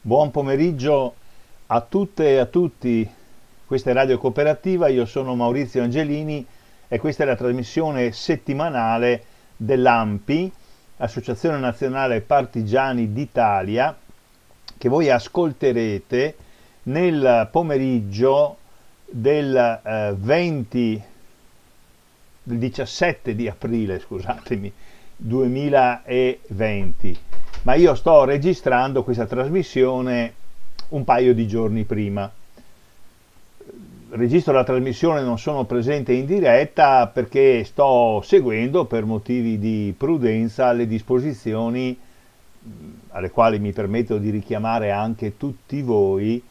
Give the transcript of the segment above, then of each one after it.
Buon pomeriggio a tutte e a tutti. Questa è Radio Cooperativa, io sono Maurizio Angelini e questa è la trasmissione settimanale dell'AMPI, Associazione Nazionale Partigiani d'Italia, che voi ascolterete nel pomeriggio del eh, 20 del 17 di aprile, scusatemi, 2020. Ma io sto registrando questa trasmissione un paio di giorni prima. Registro la trasmissione, non sono presente in diretta perché sto seguendo per motivi di prudenza le disposizioni alle quali mi permetto di richiamare anche tutti voi,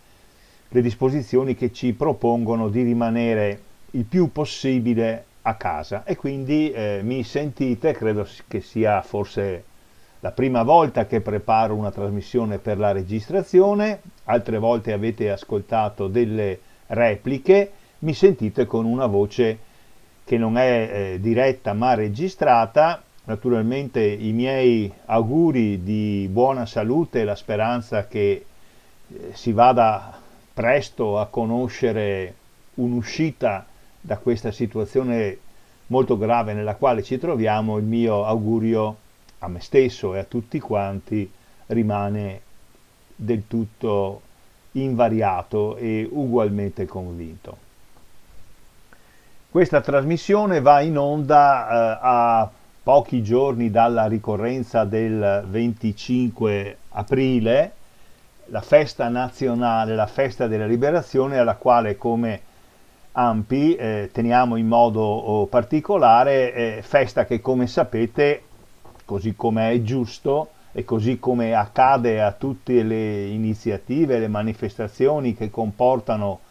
le disposizioni che ci propongono di rimanere il più possibile a casa e quindi eh, mi sentite, credo che sia forse la prima volta che preparo una trasmissione per la registrazione, altre volte avete ascoltato delle repliche, mi sentite con una voce che non è eh, diretta ma registrata. Naturalmente i miei auguri di buona salute e la speranza che eh, si vada presto a conoscere un'uscita da questa situazione molto grave nella quale ci troviamo, il mio augurio a me stesso e a tutti quanti rimane del tutto invariato e ugualmente convinto. Questa trasmissione va in onda eh, a pochi giorni dalla ricorrenza del 25 aprile, la festa nazionale, la festa della liberazione alla quale come Ampi eh, teniamo in modo oh, particolare, eh, festa che come sapete, così come è giusto e così come accade a tutte le iniziative, le manifestazioni che comportano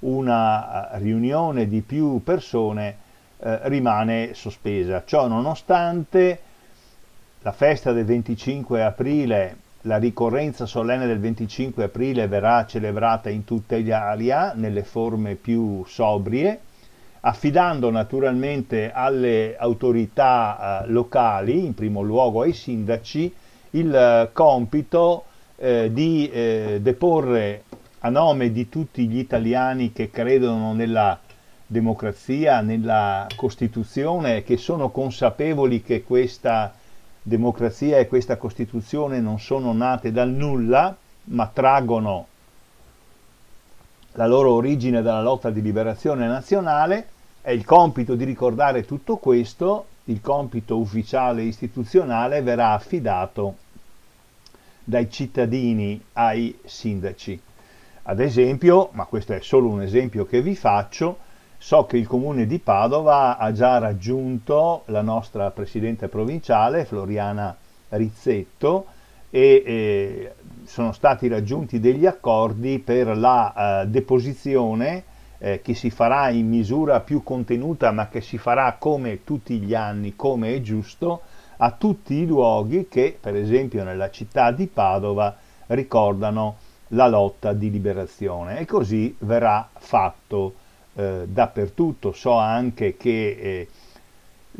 una eh, riunione di più persone, eh, rimane sospesa. Ciò nonostante la festa del 25 aprile la ricorrenza solenne del 25 aprile verrà celebrata in tutta Italia nelle forme più sobrie, affidando naturalmente alle autorità eh, locali, in primo luogo ai sindaci, il eh, compito eh, di eh, deporre a nome di tutti gli italiani che credono nella democrazia, nella Costituzione, che sono consapevoli che questa democrazia e questa Costituzione non sono nate dal nulla, ma traggono la loro origine dalla lotta di liberazione nazionale, è il compito di ricordare tutto questo, il compito ufficiale istituzionale verrà affidato dai cittadini ai sindaci. Ad esempio, ma questo è solo un esempio che vi faccio, So che il comune di Padova ha già raggiunto la nostra presidente provinciale Floriana Rizzetto e eh, sono stati raggiunti degli accordi per la eh, deposizione eh, che si farà in misura più contenuta ma che si farà come tutti gli anni, come è giusto, a tutti i luoghi che per esempio nella città di Padova ricordano la lotta di liberazione e così verrà fatto eh, dappertutto. So anche che eh,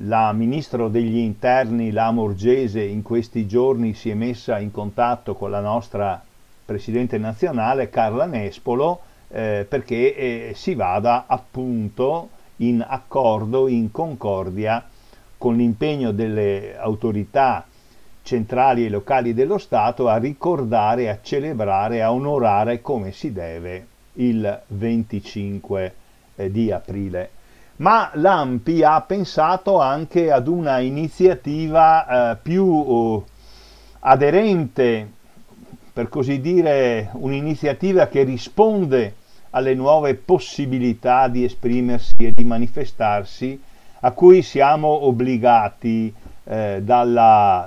la ministro degli interni, la Morgese, in questi giorni si è messa in contatto con la nostra presidente nazionale, Carla Nespolo, eh, perché eh, si vada appunto in accordo, in concordia con l'impegno delle autorità centrali e locali dello Stato a ricordare, a celebrare, a onorare come si deve il 25 eh, di aprile. Ma l'AMPI ha pensato anche ad una iniziativa eh, più uh, aderente, per così dire, un'iniziativa che risponde alle nuove possibilità di esprimersi e di manifestarsi a cui siamo obbligati eh, dalla,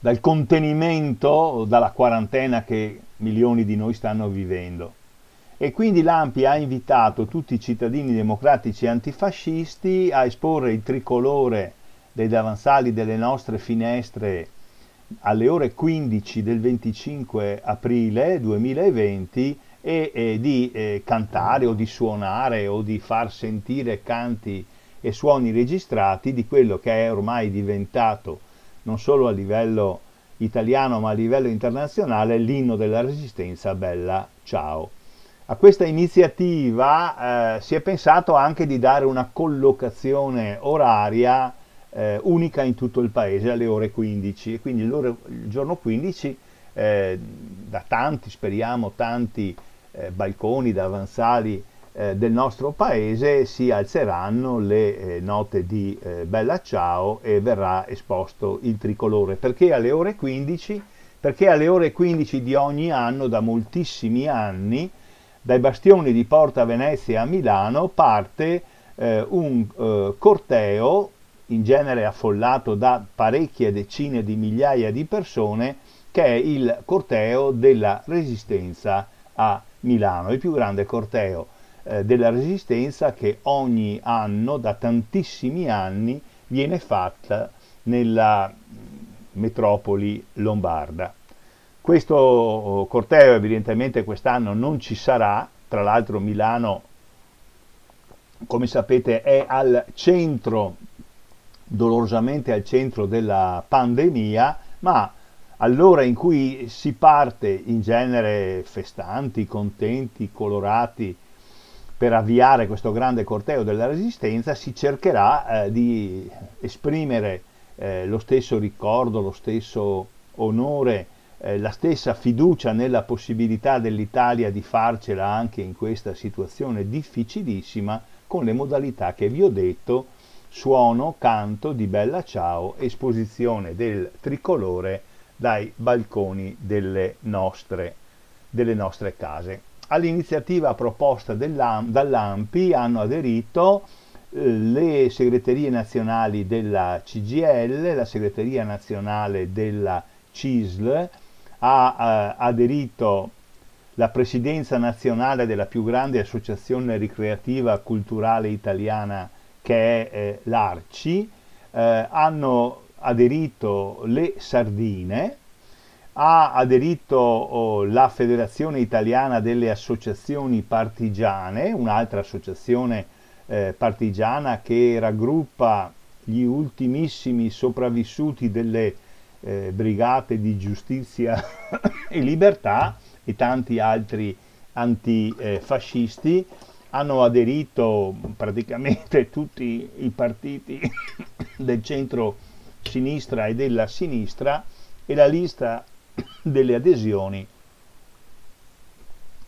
dal contenimento, dalla quarantena che milioni di noi stanno vivendo. E quindi l'AMPI ha invitato tutti i cittadini democratici antifascisti a esporre il tricolore dei davanzali delle nostre finestre alle ore 15 del 25 aprile 2020 e, e di eh, cantare o di suonare o di far sentire canti e suoni registrati di quello che è ormai diventato non solo a livello italiano ma a livello internazionale l'inno della resistenza Bella Ciao. A questa iniziativa eh, si è pensato anche di dare una collocazione oraria eh, unica in tutto il paese alle ore 15 e quindi il, giorno 15 eh, da tanti, speriamo, tanti eh, balconi, davanzali eh, del nostro paese si alzeranno le eh, note di Bella Ciao e verrà esposto il tricolore. Perché alle ore 15? Perché alle ore 15 di ogni anno, da moltissimi anni, dai bastioni di Porta Venezia a Milano parte eh, un eh, corteo, in genere affollato da parecchie decine di migliaia di persone, che è il corteo della Resistenza a Milano, il più grande corteo eh, della Resistenza che ogni anno, da tantissimi anni, viene fatta nella metropoli lombarda. Questo corteo evidentemente quest'anno non ci sarà, tra l'altro Milano, come sapete, è al centro, dolorosamente al centro della pandemia, ma all'ora in cui si parte in genere festanti, contenti, colorati per avviare questo grande corteo della resistenza, si cercherà eh, di esprimere eh, lo stesso ricordo, lo stesso onore eh, la stessa fiducia nella possibilità dell'Italia di farcela anche in questa situazione difficilissima con le modalità che vi ho detto, suono, canto di Bella Ciao, esposizione del tricolore dai balconi delle nostre, delle nostre case. All'iniziativa proposta dall'AMPI hanno aderito eh, le segreterie nazionali della CGL, la segreteria nazionale della CISL, ha eh, aderito la presidenza nazionale della più grande associazione ricreativa culturale italiana che è eh, l'ARCI, eh, hanno aderito le Sardine, ha aderito oh, la Federazione Italiana delle Associazioni Partigiane, un'altra associazione eh, partigiana che raggruppa gli ultimissimi sopravvissuti delle eh, brigate di giustizia e libertà e tanti altri antifascisti hanno aderito praticamente tutti i partiti del centro sinistra e della sinistra e la lista delle adesioni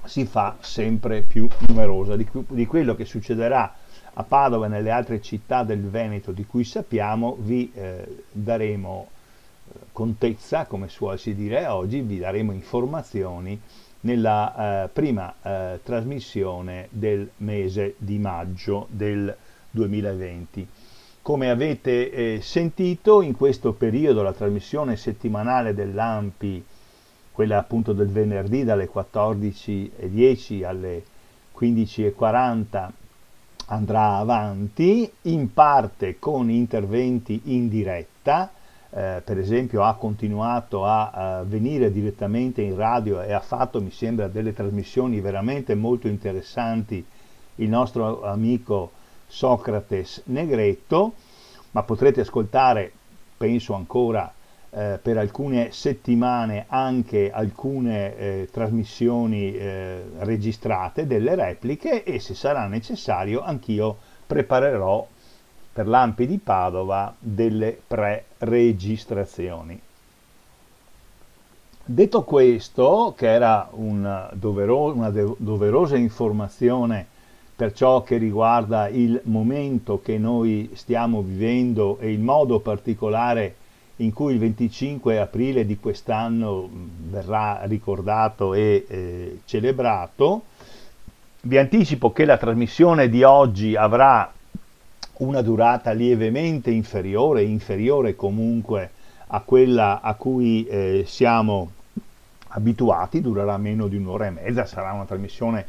si fa sempre più numerosa. Di, di quello che succederà a Padova e nelle altre città del Veneto di cui sappiamo vi eh, daremo contezza, come suolsi dire oggi, vi daremo informazioni nella eh, prima eh, trasmissione del mese di maggio del 2020. Come avete eh, sentito, in questo periodo la trasmissione settimanale quella appunto del venerdì dalle 14.10 alle 15.40, andrà avanti, in parte con interventi in diretta, eh, per esempio ha continuato a, a, venire direttamente in radio e ha fatto, mi sembra, delle trasmissioni veramente molto interessanti. Il nostro amico Socrates Negretto, ma potrete ascoltare, penso ancora, eh, per alcune settimane anche alcune eh, trasmissioni eh, registrate, delle repliche e se sarà necessario anch'io preparerò per l'Ampi di Padova delle pre-registrazioni. Detto questo, che era un dovero, una doverosa informazione per ciò che riguarda il momento che noi stiamo vivendo e il modo particolare in cui il 25 aprile di quest'anno verrà ricordato e eh, celebrato, vi anticipo che la trasmissione di oggi avrà una durata lievemente inferiore, inferiore comunque a quella a cui eh, siamo abituati, durerà meno di un'ora e mezza, sarà una trasmissione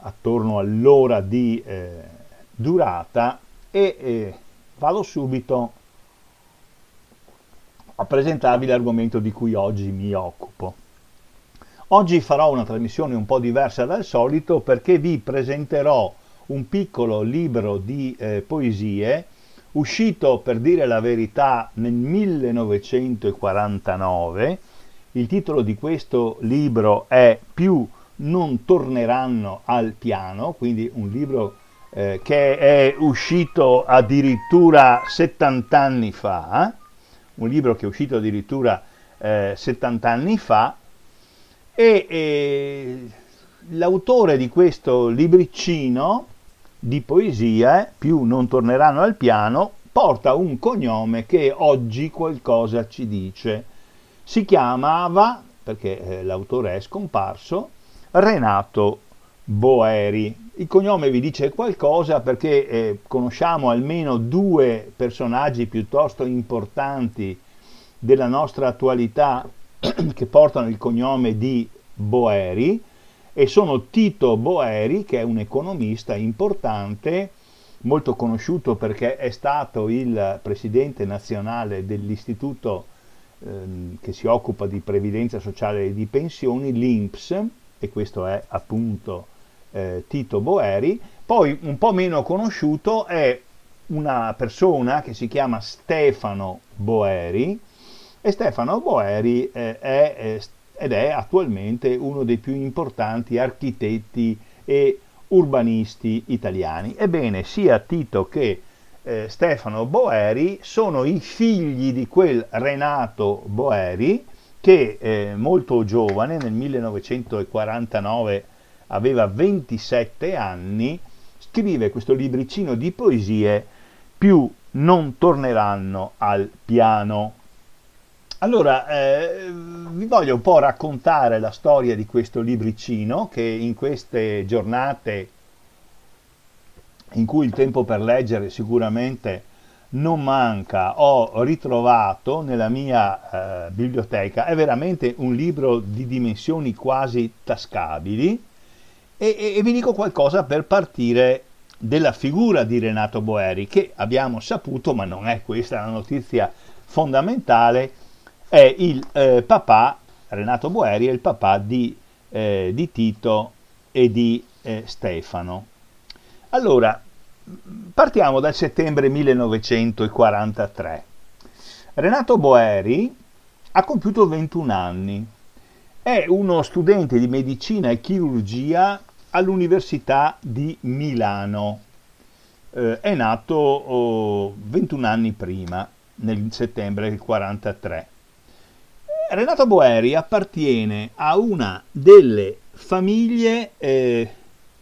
attorno all'ora di eh, durata e eh, vado subito a presentarvi l'argomento di cui oggi mi occupo. Oggi farò una trasmissione un po' diversa dal solito perché vi presenterò un piccolo libro di eh, poesie, uscito per dire la verità nel 1949. Il titolo di questo libro è Più non torneranno al piano, quindi un libro eh, che è uscito addirittura 70 anni fa, un libro che è uscito addirittura eh, 70 anni fa e, e l'autore di questo libricino di poesie, più non torneranno al piano, porta un cognome che oggi qualcosa ci dice. Si chiamava, perché eh, l'autore è scomparso, Renato Boeri. Il cognome vi dice qualcosa perché eh, conosciamo almeno due personaggi piuttosto importanti della nostra attualità che portano il cognome di Boeri e sono Tito Boeri, che è un economista importante, molto conosciuto perché è stato il presidente nazionale dell'istituto ehm, che si occupa di previdenza sociale e di pensioni, l'INPS, e questo è appunto eh, Tito Boeri. Poi un po' meno conosciuto è una persona che si chiama Stefano Boeri e Stefano Boeri eh, è, è ed è attualmente uno dei più importanti architetti e urbanisti italiani. Ebbene, sia Tito che eh, Stefano Boeri sono i figli di quel Renato Boeri che eh, molto giovane, nel 1949 aveva 27 anni, scrive questo libricino di poesie più non torneranno al piano. Allora, eh, vi voglio un po' raccontare la storia di questo libricino che in queste giornate in cui il tempo per leggere sicuramente non manca, ho ritrovato nella mia eh, biblioteca. È veramente un libro di dimensioni quasi tascabili e, e, e vi dico qualcosa per partire della figura di Renato Boeri che abbiamo saputo, ma non è questa la notizia fondamentale, è il eh, papà, Renato Boeri è il papà di, eh, di Tito e di eh, Stefano. Allora, partiamo dal settembre 1943. Renato Boeri ha compiuto 21 anni, è uno studente di medicina e chirurgia all'Università di Milano. Eh, è nato oh, 21 anni prima, nel settembre del 1943. Renato Boeri appartiene a una delle famiglie eh,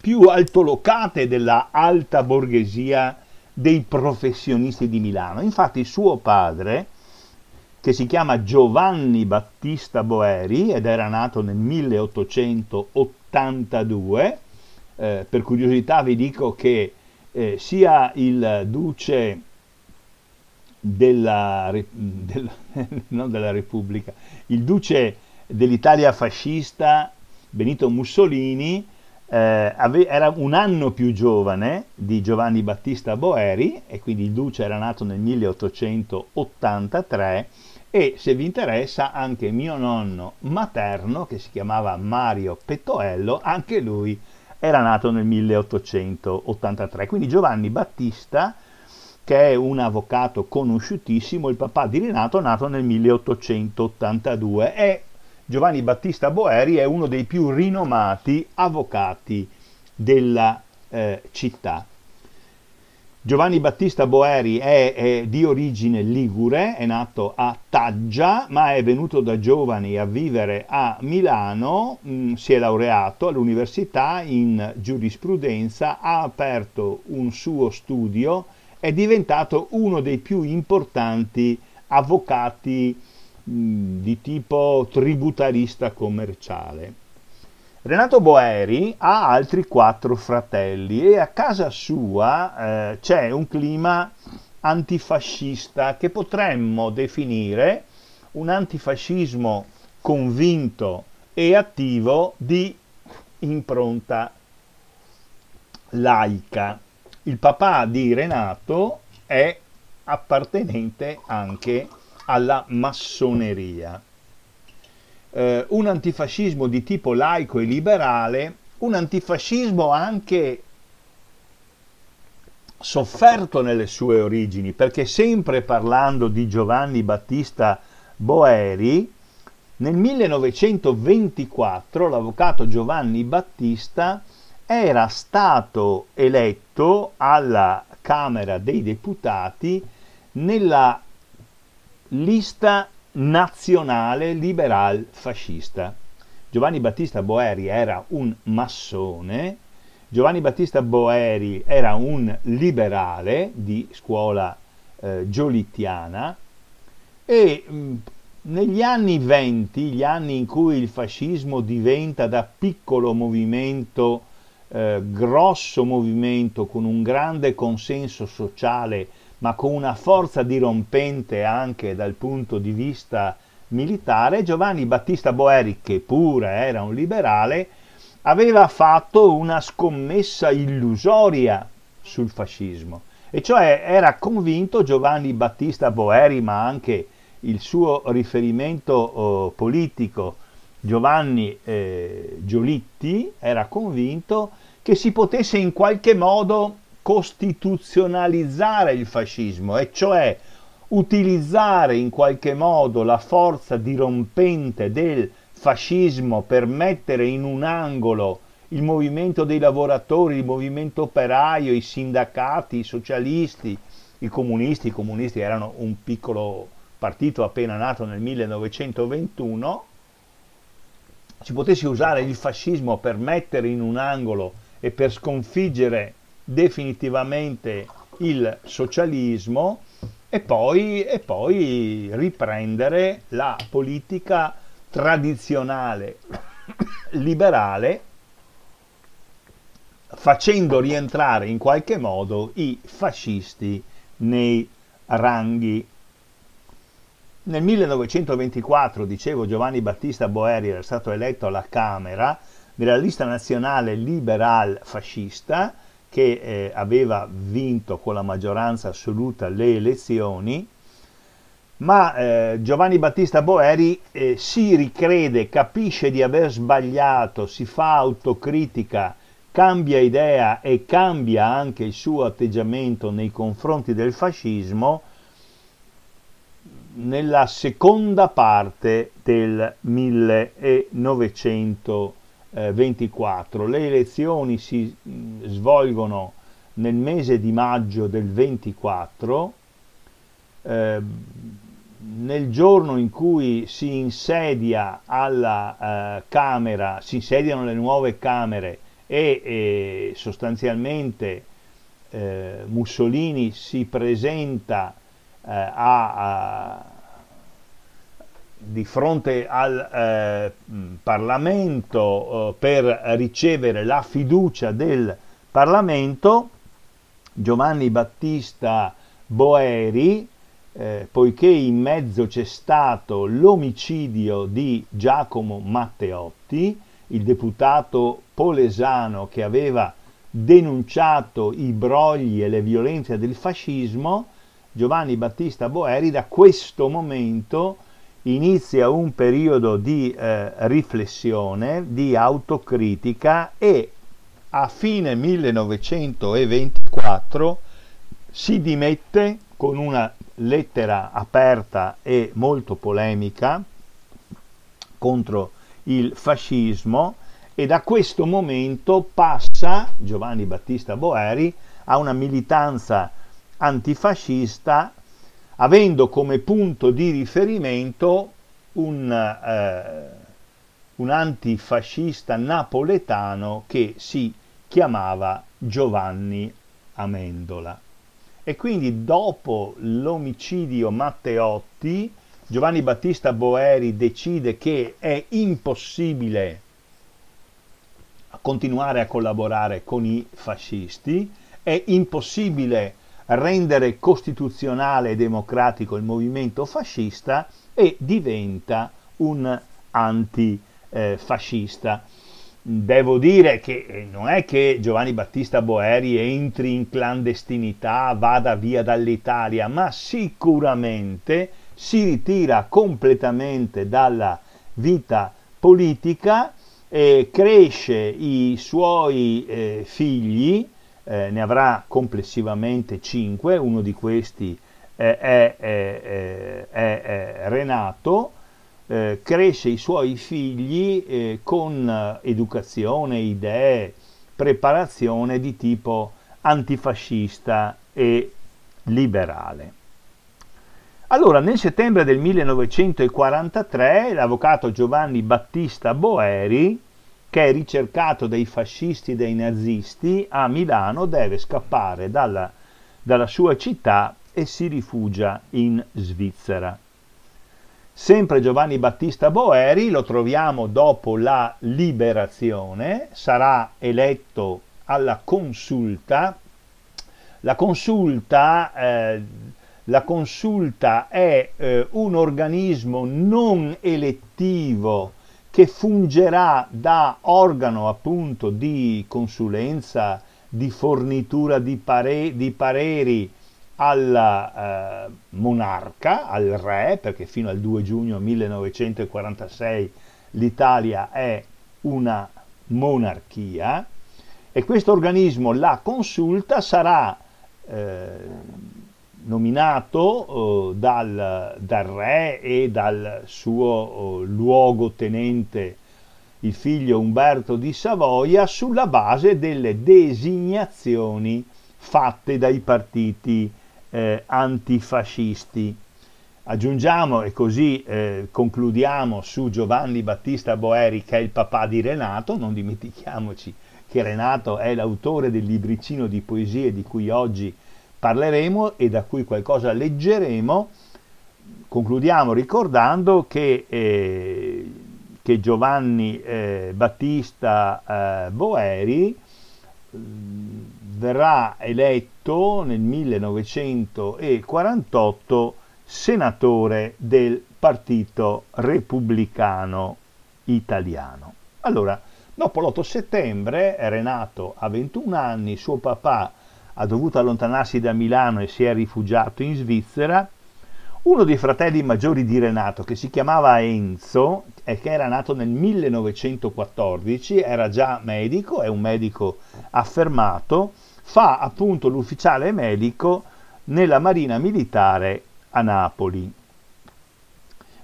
più altolocate della alta borghesia dei professionisti di Milano. Infatti suo padre, che si chiama Giovanni Battista Boeri ed era nato nel 1882, eh, per curiosità vi dico che eh, sia il duce della, della, non della Repubblica, il duce dell'Italia fascista Benito Mussolini eh, era un anno più giovane di Giovanni Battista Boeri e quindi il duce era nato nel 1883 e se vi interessa anche mio nonno materno che si chiamava Mario Pettoello, anche lui era nato nel 1883. Quindi Giovanni Battista che è un avvocato conosciutissimo, il papà di Renato, nato nel 1882. E Giovanni Battista Boeri è uno dei più rinomati avvocati della eh, città. Giovanni Battista Boeri è, è, di origine ligure, è nato a Taggia, ma è venuto da giovani a vivere a Milano, mh, mm, si è laureato all'università in giurisprudenza, ha aperto un suo studio è diventato uno dei più importanti avvocati di tipo tributarista commerciale. Renato Boeri ha altri quattro fratelli e a casa sua eh, c'è un clima antifascista che potremmo definire un antifascismo convinto e attivo di impronta laica il papà di Renato è appartenente anche alla massoneria. Eh, un antifascismo di tipo laico e liberale, un antifascismo anche sofferto nelle sue origini, perché sempre parlando di Giovanni Battista Boeri, nel 1924 l'avvocato Giovanni Battista era stato eletto alla Camera dei Deputati nella lista nazionale liberal fascista. Giovanni Battista Boeri era un massone, Giovanni Battista Boeri era un liberale di scuola eh, giolittiana e mh, negli anni venti, gli anni in cui il fascismo diventa da piccolo movimento, eh, grosso movimento con un grande consenso sociale, ma con una forza dirompente anche dal punto di vista militare, Giovanni Battista Boeri, che pure era un liberale, aveva fatto una scommessa illusoria sul fascismo. E cioè era convinto Giovanni Battista Boeri, ma anche il suo riferimento oh, politico Giovanni eh, Giolitti era convinto che si potesse in qualche modo costituzionalizzare il fascismo, e cioè utilizzare in qualche modo la forza dirompente del fascismo per mettere in un angolo il movimento dei lavoratori, il movimento operaio, i sindacati, i socialisti, i comunisti, i comunisti erano un piccolo partito appena nato nel 1921, si potesse usare il fascismo per mettere in un angolo e per sconfiggere definitivamente il socialismo e poi, e poi riprendere la politica tradizionale liberale facendo rientrare in qualche modo i fascisti nei ranghi nel 1924, dicevo, Giovanni Battista Boeri era stato eletto alla Camera nella lista nazionale liberal fascista che eh, aveva vinto con la maggioranza assoluta le elezioni, ma eh, Giovanni Battista Boeri eh, si ricrede, capisce di aver sbagliato, si fa autocritica, cambia idea e cambia anche il suo atteggiamento nei confronti del fascismo nella seconda parte del 1924. Le elezioni si mm, svolgono nel mese di maggio del 24, eh, nel giorno in cui si insedia alla eh, Camera, si insediano le nuove Camere e, e sostanzialmente eh, Mussolini si presenta eh, a, a, di fronte al eh, Parlamento eh, per ricevere la fiducia del Parlamento, Giovanni Battista Boeri, eh, poiché in mezzo c'è stato l'omicidio di Giacomo Matteotti, il deputato polesano che aveva denunciato i brogli e le violenze del fascismo, Giovanni Battista Boeri da questo momento inizia un periodo di eh, riflessione, di autocritica e a fine 1924 si dimette con una lettera aperta e molto polemica contro il fascismo e da questo momento passa Giovanni Battista Boeri a una militanza antifascista avendo come punto di riferimento un, eh, un antifascista napoletano che si chiamava Giovanni Amendola. E quindi dopo l'omicidio Matteotti, Giovanni Battista Boeri decide che è impossibile continuare a collaborare con i fascisti, è impossibile rendere costituzionale e democratico il movimento fascista e diventa un antifascista. Devo dire che non è che Giovanni Battista Boeri entri in clandestinità, vada via dall'Italia, ma sicuramente si ritira completamente dalla vita politica, e cresce i suoi eh, figli eh, ne avrà complessivamente cinque, uno di questi è, è, è, è Renato, eh, cresce i suoi figli eh, con educazione, idee, preparazione di tipo antifascista e liberale. Allora, nel settembre del 1943, l'avvocato Giovanni Battista Boeri, che è ricercato dai fascisti e dai nazisti a Milano, deve scappare dalla, dalla sua città e si rifugia in Svizzera. Sempre Giovanni Battista Boeri lo troviamo dopo la liberazione, sarà eletto alla consulta. La consulta, eh, la consulta è eh, un organismo non elettivo che fungerà da organo appunto di consulenza, di fornitura di, pare- di pareri al eh, monarca, al re, perché fino al 2 giugno 1946 l'Italia è una monarchia e questo organismo, la consulta, sarà eh, nominato eh, dal, dal, re e dal suo eh, luogotenente, il figlio Umberto di Savoia, sulla base delle designazioni fatte dai partiti eh, antifascisti. Aggiungiamo e così eh, concludiamo su Giovanni Battista Boeri che è il papà di Renato, non dimentichiamoci che Renato è l'autore del libricino di poesie di cui oggi parleremo e da cui qualcosa leggeremo, concludiamo ricordando che, eh, che Giovanni eh, Battista eh, Boeri mm, verrà eletto nel 1948 senatore del Partito Repubblicano Italiano. Allora, dopo l'8 settembre Renato ha 21 anni, suo papà ha dovuto allontanarsi da Milano e si è rifugiato in Svizzera, uno dei fratelli maggiori di Renato, che si chiamava Enzo e che era nato nel 1914, era già medico, è un medico affermato, fa appunto l'ufficiale medico nella Marina Militare a Napoli.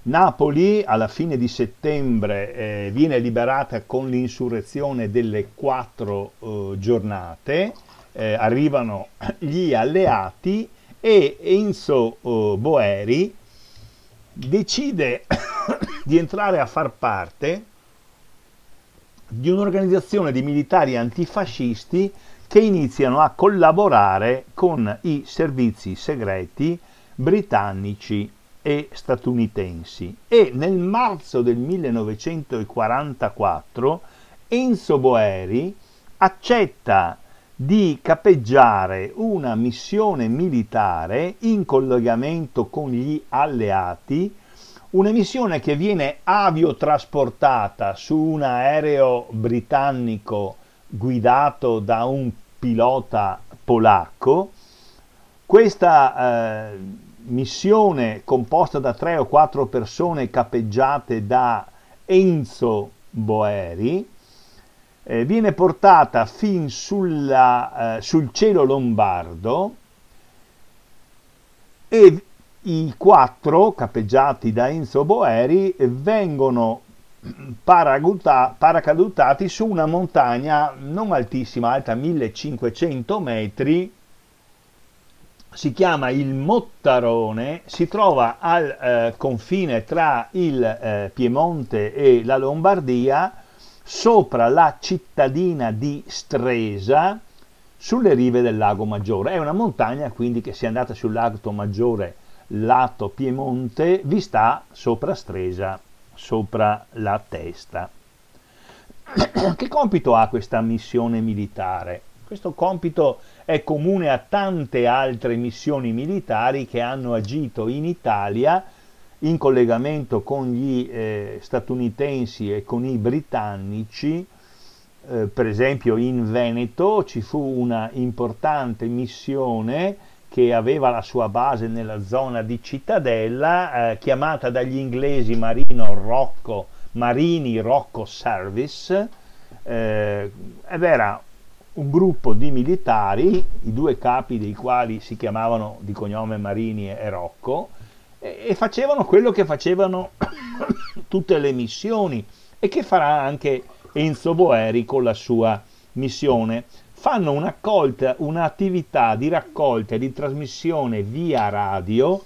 Napoli alla fine di settembre eh, viene liberata con l'insurrezione delle quattro eh, giornate eh, arrivano gli alleati e Enzo oh, Boeri decide di entrare a far parte di un'organizzazione di militari antifascisti che iniziano a collaborare con i servizi segreti britannici e statunitensi. E nel marzo del 1944 Enzo Boeri accetta di capeggiare una missione militare in collegamento con gli alleati, una missione che viene aviotrasportata su un aereo britannico guidato da un pilota polacco. Questa eh, missione composta da tre o quattro persone capeggiate da Enzo Boeri eh, viene portata fin sulla, eh, sul cielo lombardo e i quattro capeggiati da Enzo Boeri vengono paracadutati su una montagna non altissima, alta 1500 metri, si chiama il Mottarone, si trova al eh, confine tra il eh, Piemonte e la Lombardia, sopra la cittadina di Stresa sulle rive del lago Maggiore. È una montagna quindi che se andate sul lago Maggiore lato Piemonte vi sta sopra Stresa, sopra la testa. Che compito ha questa missione militare? Questo compito è comune a tante altre missioni militari che hanno agito in Italia in collegamento con gli eh, statunitensi e con i britannici, eh, per esempio in Veneto ci fu una importante missione che aveva la sua base nella zona di Cittadella, eh, chiamata dagli inglesi Marino Rocco, Marini Rocco Service, eh, ed era un gruppo di militari, i due capi dei quali si chiamavano di cognome Marini e Rocco, e, facevano quello che facevano tutte le missioni e che farà anche Enzo Boeri con la sua missione. Fanno un'accolta, un'attività di raccolta e di trasmissione via radio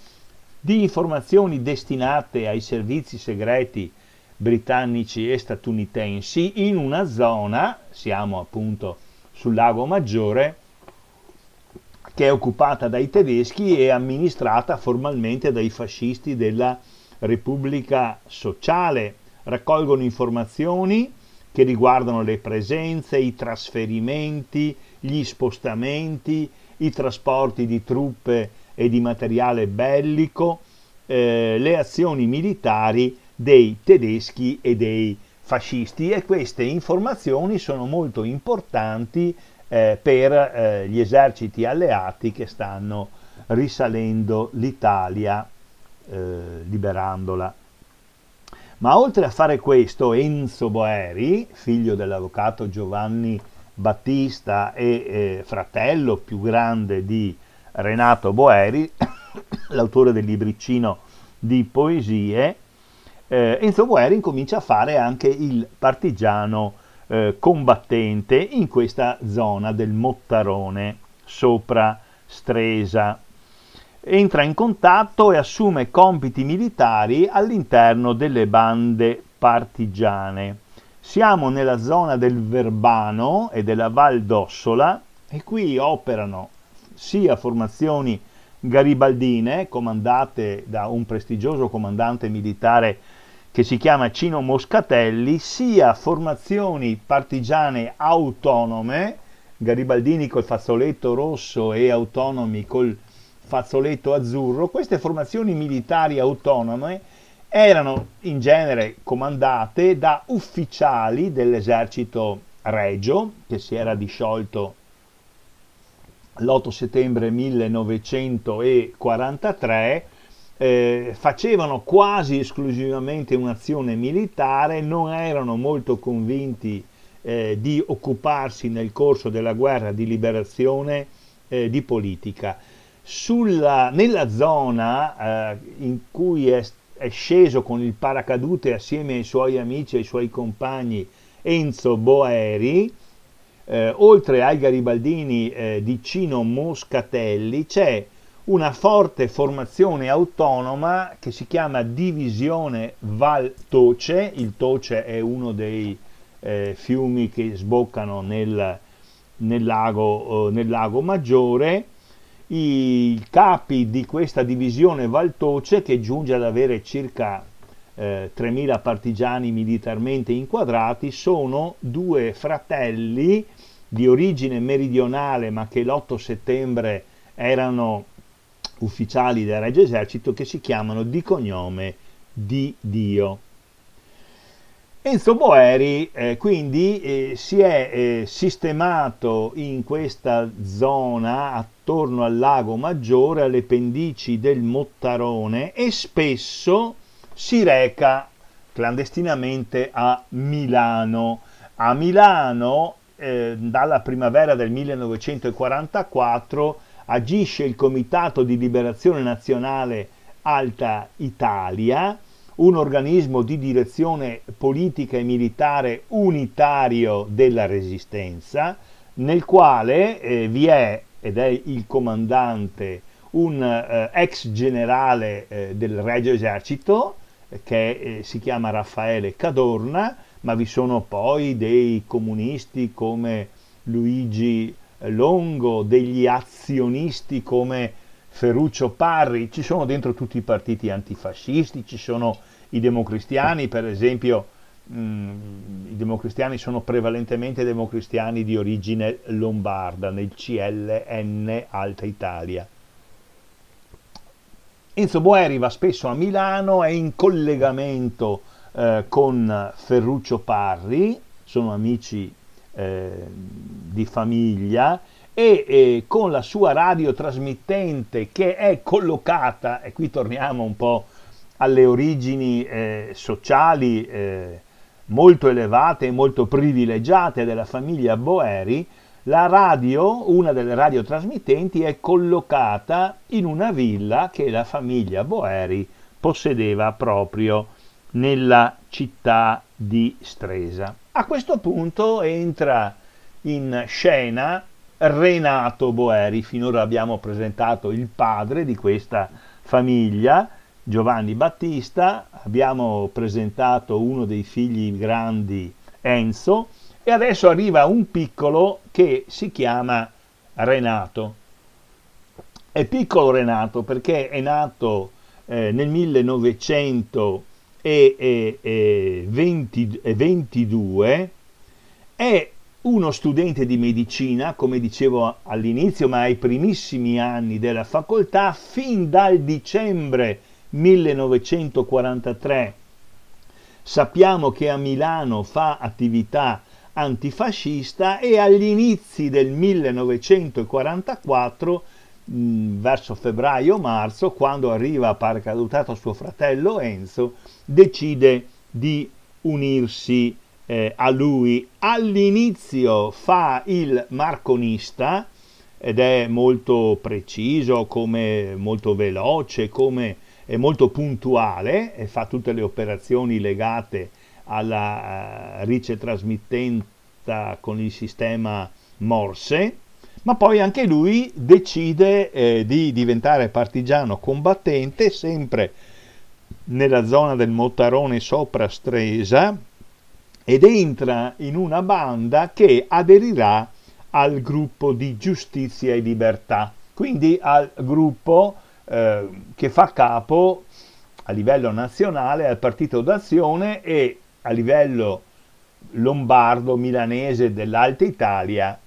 di informazioni destinate ai servizi segreti britannici e statunitensi in una zona, siamo appunto sul lago Maggiore, che è occupata dai tedeschi e amministrata formalmente dai fascisti della Repubblica Sociale. Raccolgono informazioni che riguardano le presenze, i trasferimenti, gli spostamenti, i trasporti di truppe e di materiale bellico, eh, le azioni militari dei tedeschi e dei fascisti e queste informazioni sono molto importanti eh, per eh, gli eserciti alleati che stanno risalendo l'Italia, eh, liberandola. Ma oltre a fare questo, Enzo Boeri, figlio dell'avvocato Giovanni Battista e eh, fratello più grande di Renato Boeri, l'autore del libricino di poesie, eh, Enzo Boeri incomincia a fare anche il partigiano eh, combattente in questa zona del Mottarone, sopra Stresa. Entra in contatto e assume compiti militari all'interno delle bande partigiane. Siamo nella zona del Verbano e della Val d'Ossola e qui operano sia formazioni garibaldine comandate da un prestigioso comandante militare che si chiama Cino Moscatelli, sia formazioni partigiane autonome, garibaldini col fazzoletto rosso e autonomi col fazzoletto azzurro, queste formazioni militari autonome erano in genere comandate da ufficiali dell'esercito regio, che si era disciolto l'8 settembre 1943, eh, facevano quasi esclusivamente un'azione militare, non erano molto convinti eh, di occuparsi nel corso della guerra di liberazione eh, di politica. Sulla, nella zona eh, in cui è, è sceso con il paracadute assieme ai suoi amici e ai suoi compagni Enzo Boeri, eh, oltre ai garibaldini eh, di Cino Moscatelli, c'è una forte formazione autonoma che si chiama Divisione Val Toce, il Toce è uno dei eh, fiumi che sboccano nel, nel, lago, eh, nel lago Maggiore, i capi di questa divisione Val Toce che giunge ad avere circa eh, 3.000 partigiani militarmente inquadrati sono due fratelli di origine meridionale ma che l'8 settembre erano ufficiali del Regio Esercito che si chiamano di cognome di Dio. Enzo Boeri eh, quindi eh, si è eh, sistemato in questa zona attorno al lago Maggiore, alle pendici del Mottarone e spesso si reca clandestinamente a Milano. A Milano, eh, dalla primavera del 1944, agisce il Comitato di Liberazione Nazionale Alta Italia, un organismo di direzione politica e militare unitario della resistenza, nel quale eh, vi è, ed è il comandante, un eh, ex generale eh, del Regio Esercito, che eh, si chiama Raffaele Cadorna, ma vi sono poi dei comunisti come Luigi Longo, degli azionisti come Ferruccio Parri, ci sono dentro tutti i partiti antifascisti, ci sono i democristiani, per esempio mh, mm, i democristiani sono prevalentemente democristiani di origine lombarda nel CLN Alta Italia. Enzo Boeri va spesso a Milano, è in collegamento eh, con Ferruccio Parri, sono amici eh, di famiglia e eh, con la sua radiotrasmittente che è collocata, e qui torniamo un po' alle origini eh, sociali eh, molto elevate e molto privilegiate della famiglia Boeri, La radio, una delle radiotrasmittenti, è collocata in una villa che la famiglia Boeri possedeva proprio nella città di Stresa. A questo punto entra in scena Renato Boeri, finora abbiamo presentato il padre di questa famiglia, Giovanni Battista, abbiamo presentato uno dei figli grandi, Enzo, e adesso arriva un piccolo che si chiama Renato. È piccolo Renato perché è nato eh, nel 1922, è uno studente di medicina, come dicevo all'inizio, ma ai primissimi anni della facoltà, fin dal dicembre 1943. Sappiamo che a Milano fa attività antifascista e agli inizi del 1944, mh, verso febbraio-marzo, quando arriva paracadutato suo fratello Enzo, decide di unirsi eh, a lui. All'inizio fa il marconista ed è molto preciso, come molto veloce, come è molto puntuale e fa tutte le operazioni legate alla uh, rice trasmittenta con il sistema Morse, ma poi anche lui decide eh, di diventare partigiano combattente sempre nella zona del Mottarone sopra Stresa ed entra in una banda che aderirà al gruppo di giustizia e libertà, quindi al gruppo eh, che fa capo a livello nazionale al Partito d'Azione e a livello lombardo, milanese dell'Alta Italia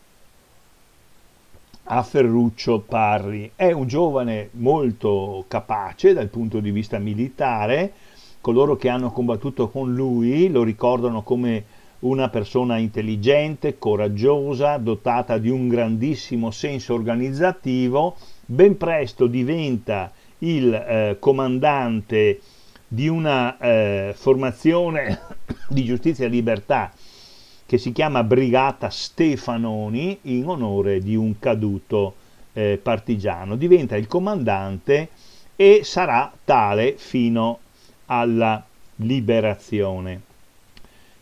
a Ferruccio Parri. È un giovane molto capace dal punto di vista militare, coloro che hanno combattuto con lui lo ricordano come una persona intelligente, coraggiosa, dotata di un grandissimo senso organizzativo, ben presto diventa il eh, comandante di una eh, formazione di giustizia e libertà che si chiama Brigata Stefanoni in onore di un caduto eh, partigiano. Diventa il comandante e sarà tale fino alla liberazione.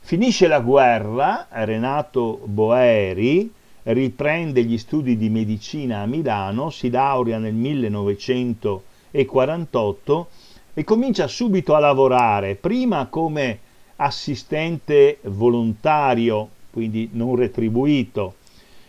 Finisce la guerra, Renato Boeri riprende gli studi di medicina a Milano, si laurea nel 1948 e comincia subito a lavorare, prima come assistente volontario, quindi non retribuito,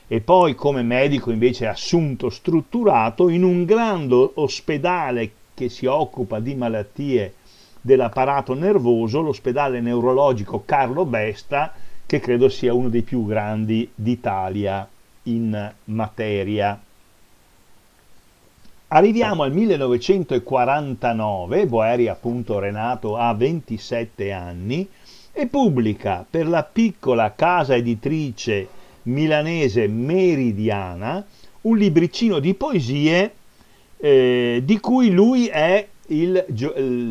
e poi come medico invece assunto strutturato in un grande ospedale che si occupa di malattie dell'apparato nervoso, l'ospedale neurologico Carlo Besta, che credo sia uno dei più grandi d'Italia in materia. Arriviamo al 1949, Boeri appunto Renato ha 27 anni e pubblica per la piccola casa editrice milanese Meridiana un libricino di poesie eh, di cui lui è il,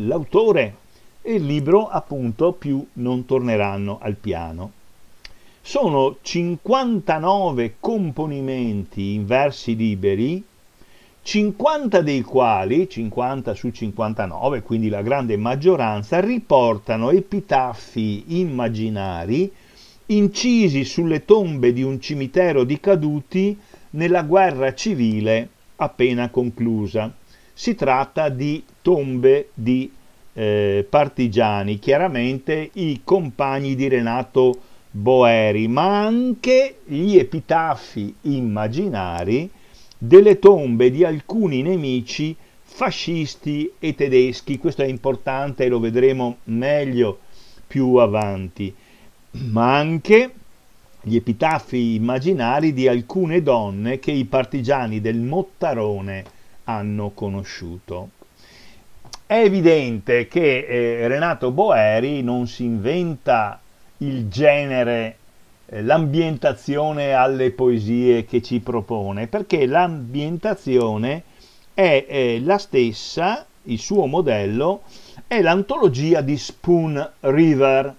l'autore e il libro appunto più non torneranno al piano. Sono 59 componimenti in versi liberi, 50 dei quali, 50 su 59, quindi la grande maggioranza, riportano epitaffi immaginari incisi sulle tombe di un cimitero di caduti nella guerra civile appena conclusa. Si tratta di tombe di eh, partigiani, chiaramente i compagni di Renato Boeri, ma anche gli epitaffi immaginari delle tombe di alcuni nemici fascisti e tedeschi. Questo è importante e lo vedremo meglio più avanti, ma anche gli epitaffi immaginari di alcune donne che i partigiani del Mottarone hanno conosciuto. È evidente che eh, Renato Boeri non si inventa il genere, l'ambientazione alle poesie che ci propone, perché l'ambientazione è eh, la stessa, il suo modello è l'antologia di Spoon River,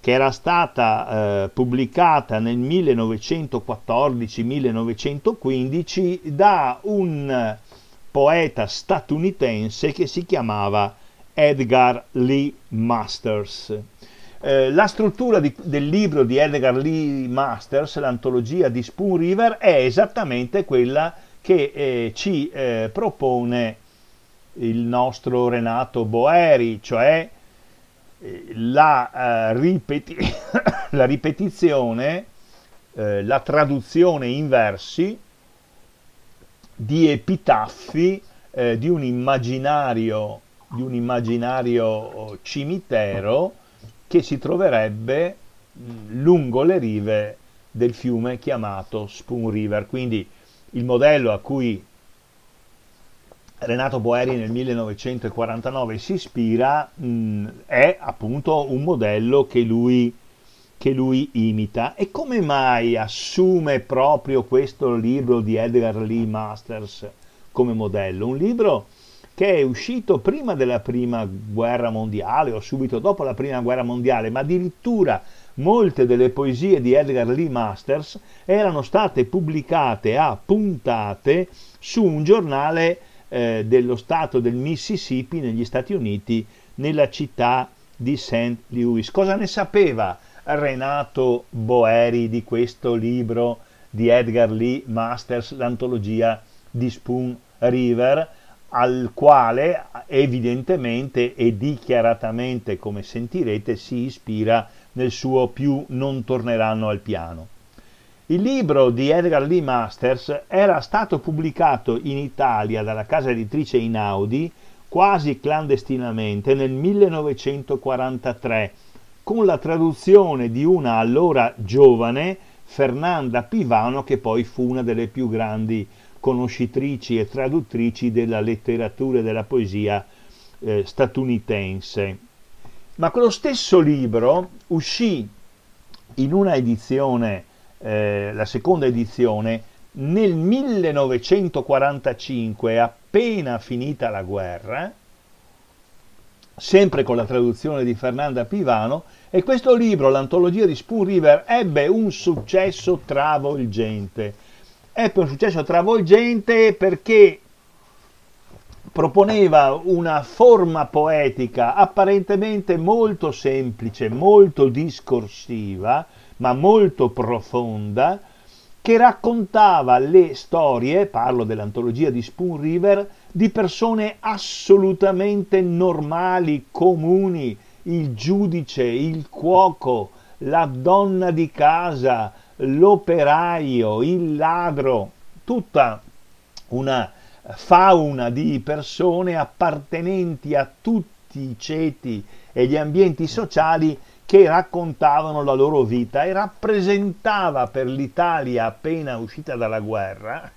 che era stata eh, pubblicata nel 1914-1915 da un poeta statunitense che si chiamava Edgar Lee Masters. Eh, la struttura di, del libro di Edgar Lee Masters, l'antologia di Spoon River, è esattamente quella che eh, ci eh, propone il nostro Renato Boeri, cioè la, uh, ripeti- la ripetizione, eh, la traduzione in versi di epitaffi eh, di, un immaginario, di un immaginario cimitero che si troverebbe lungo le rive del fiume chiamato Spoon River. Quindi il modello a cui Renato Boeri nel 1949 si ispira mh, è appunto un modello che lui, che lui imita. E come mai assume proprio questo libro di Edgar Lee Masters come modello? Un libro che è uscito prima della prima guerra mondiale o subito dopo la prima guerra mondiale, ma addirittura molte delle poesie di Edgar Lee Masters erano state pubblicate a puntate su un giornale eh, dello stato del Mississippi negli Stati Uniti, nella città di St. Louis. Cosa ne sapeva Renato Boeri di questo libro di Edgar Lee Masters, l'antologia di Spoon River, al quale evidentemente e dichiaratamente, come sentirete, si ispira nel suo più non torneranno al piano. Il libro di Edgar Lee Masters era stato pubblicato in Italia dalla casa editrice Inaudi quasi clandestinamente nel 1943 con la traduzione di una allora giovane Fernanda Pivano che poi fu una delle più grandi conoscitrici e traduttrici della letteratura e della poesia eh, statunitense. Ma quello stesso libro uscì in una edizione eh, la seconda edizione, nel 1945, appena finita la guerra, sempre con la traduzione di Fernanda Pivano, e questo libro, l'antologia di Spoon River, ebbe un successo travolgente. Ebbe un successo travolgente perché proponeva una forma poetica apparentemente molto semplice, molto discorsiva, ma molto profonda, che raccontava le storie, parlo dell'antologia di Spoon River, di persone assolutamente normali, comuni, il giudice, il cuoco, la donna di casa, l'operaio, il ladro, tutta una fauna di persone appartenenti a tutti i ceti e gli ambienti sociali che raccontavano la loro vita e rappresentava per l'Italia appena uscita dalla guerra,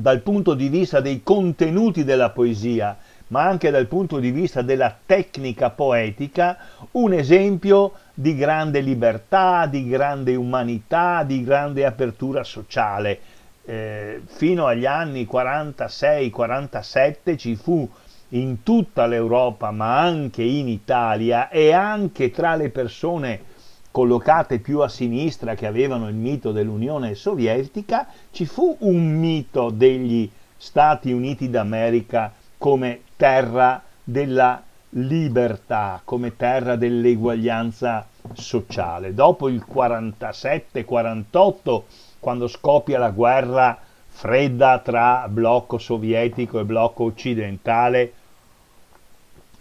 dal punto di vista dei contenuti della poesia, ma anche dal punto di vista della tecnica poetica, un esempio di grande libertà, di grande umanità, di grande apertura sociale. Eh, fino agli anni 46-47 ci fu in tutta l'Europa, ma anche in Italia e anche tra le persone collocate più a sinistra che avevano il mito dell'Unione Sovietica, ci fu un mito degli Stati Uniti d'America come terra della libertà, come terra dell'eguaglianza sociale. Dopo il 47-48, quando scoppia la guerra fredda tra blocco sovietico e blocco occidentale,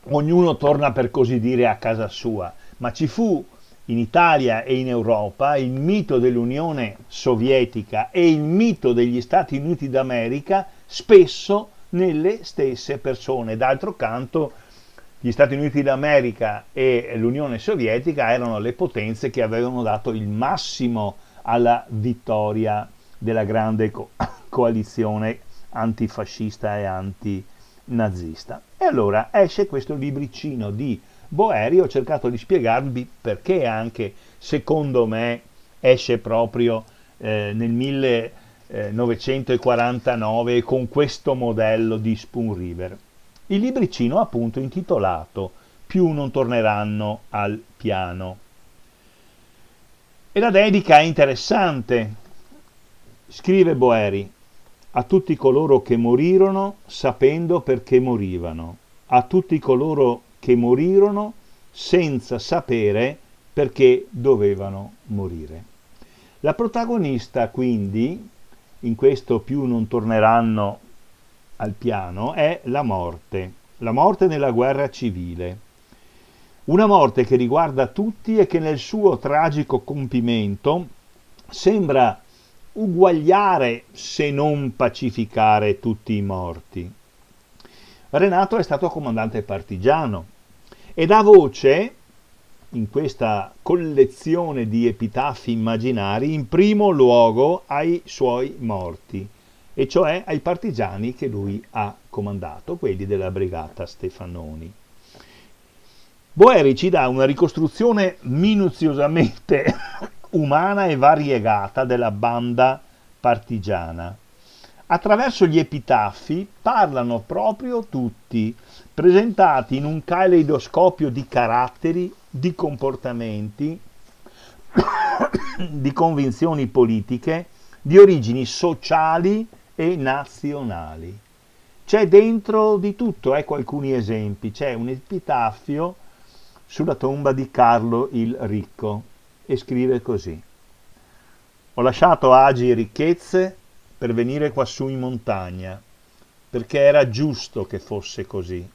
ognuno torna per così dire a casa sua, ma ci fu in Italia e in Europa il mito dell'Unione Sovietica e il mito degli Stati Uniti d'America spesso nelle stesse persone. D'altro canto, gli Stati Uniti d'America e l'Unione Sovietica erano le potenze che avevano dato il massimo alla vittoria della grande co- coalizione antifascista e antinazista. E allora esce questo libricino di Boeri, ho cercato di spiegarvi perché anche secondo me esce proprio eh, nel 1949 con questo modello di Spoon River. Il libricino appunto intitolato Più non torneranno al piano. E la dedica è interessante. Scrive Boeri, a tutti coloro che morirono sapendo perché morivano, a tutti coloro che morirono senza sapere perché dovevano morire. La protagonista quindi, in questo più non torneranno al piano, è la morte, la morte nella guerra civile. Una morte che riguarda tutti e che nel suo tragico compimento sembra uguagliare se non pacificare tutti i morti. Renato è stato comandante partigiano e dà voce in questa collezione di epitafi immaginari in primo luogo ai suoi morti, e cioè ai partigiani che lui ha comandato, quelli della brigata Stefanoni. Boeri ci dà una ricostruzione minuziosamente umana e variegata della banda partigiana. Attraverso gli epitaffi parlano proprio tutti, presentati in un caleidoscopio di caratteri, di comportamenti, di convinzioni politiche, di origini sociali e nazionali. C'è dentro di tutto, ecco alcuni esempi. C'è un epitaffio sulla tomba di Carlo il Ricco e scrive così. Ho lasciato agi e ricchezze per venire quassù in montagna, perché era giusto che fosse così.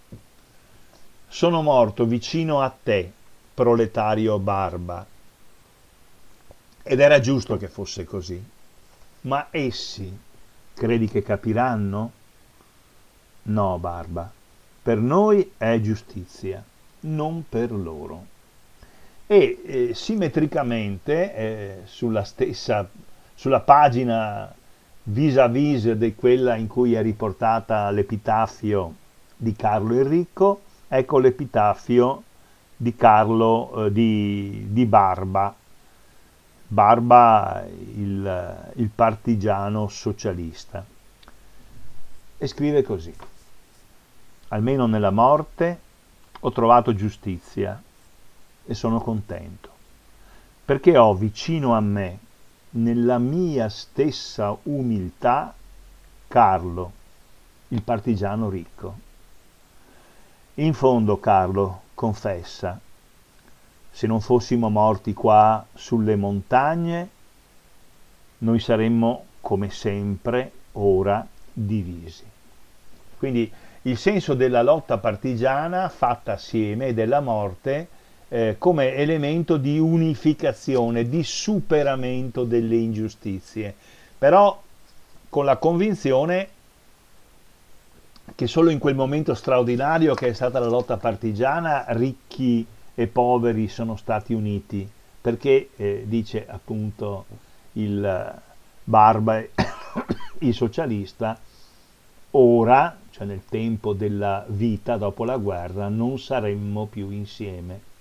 Sono morto vicino a te, proletario barba, ed era giusto che fosse così. Ma essi, credi che capiranno? No, barba, per noi è giustizia, non per loro. E eh, simmetricamente eh, sulla stessa sulla pagina vis-à-vis di quella in cui è riportata l'epitaffio di Carlo il Ricco, ecco l'epitaffio di Carlo eh, di, di, Barba, Barba il, il partigiano socialista. E scrive così, almeno nella morte ho trovato giustizia e sono contento, perché ho vicino a me, nella mia stessa umiltà, Carlo, il partigiano ricco. In fondo, Carlo, confessa, se non fossimo morti qua sulle montagne, noi saremmo come sempre ora divisi. Quindi il senso della lotta partigiana fatta assieme e della morte eh, come elemento di unificazione, di superamento delle ingiustizie, però con la convinzione che solo in quel momento straordinario che è stata la lotta partigiana ricchi e poveri sono stati uniti, perché eh, dice appunto il Barba, il socialista, ora, cioè nel tempo della vita dopo la guerra, non saremmo più insieme.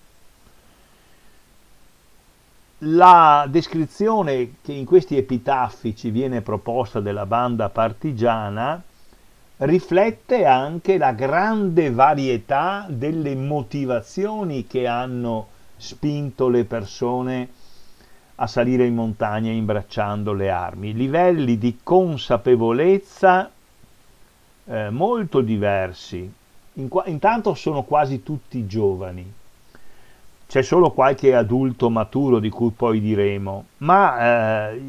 La descrizione che in questi epitaffi ci viene proposta della banda partigiana riflette anche la grande varietà delle motivazioni che hanno spinto le persone a salire in montagna imbracciando le armi, livelli di consapevolezza eh, molto diversi. In intanto sono quasi tutti giovani c'è solo qualche adulto maturo di cui poi diremo, ma eh,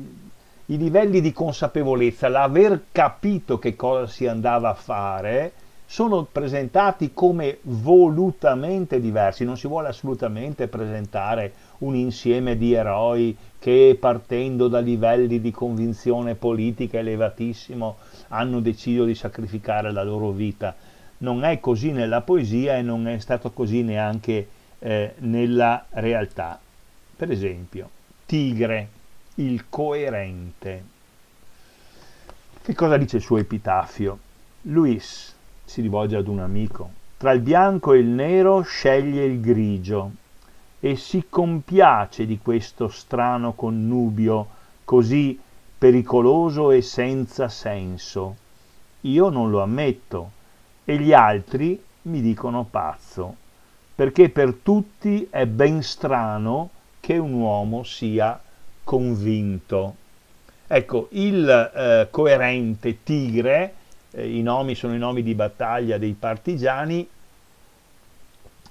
i livelli di consapevolezza, l'aver capito che cosa si andava a fare, sono presentati come volutamente diversi, non si vuole assolutamente presentare un insieme di eroi che partendo da livelli di convinzione politica elevatissimo hanno deciso di sacrificare la loro vita. Non è così nella poesia e non è stato così neanche eh, nella realtà. Per esempio, Tigre, il coerente. Che cosa dice il suo epitaffio? Luis si rivolge ad un amico. Tra il bianco e il nero sceglie il grigio e si compiace di questo strano connubio così pericoloso e senza senso. Io non lo ammetto e gli altri mi dicono pazzo perché per tutti è ben strano che un uomo sia convinto. Ecco, il eh, coerente tigre, eh, i nomi sono i nomi di battaglia dei partigiani,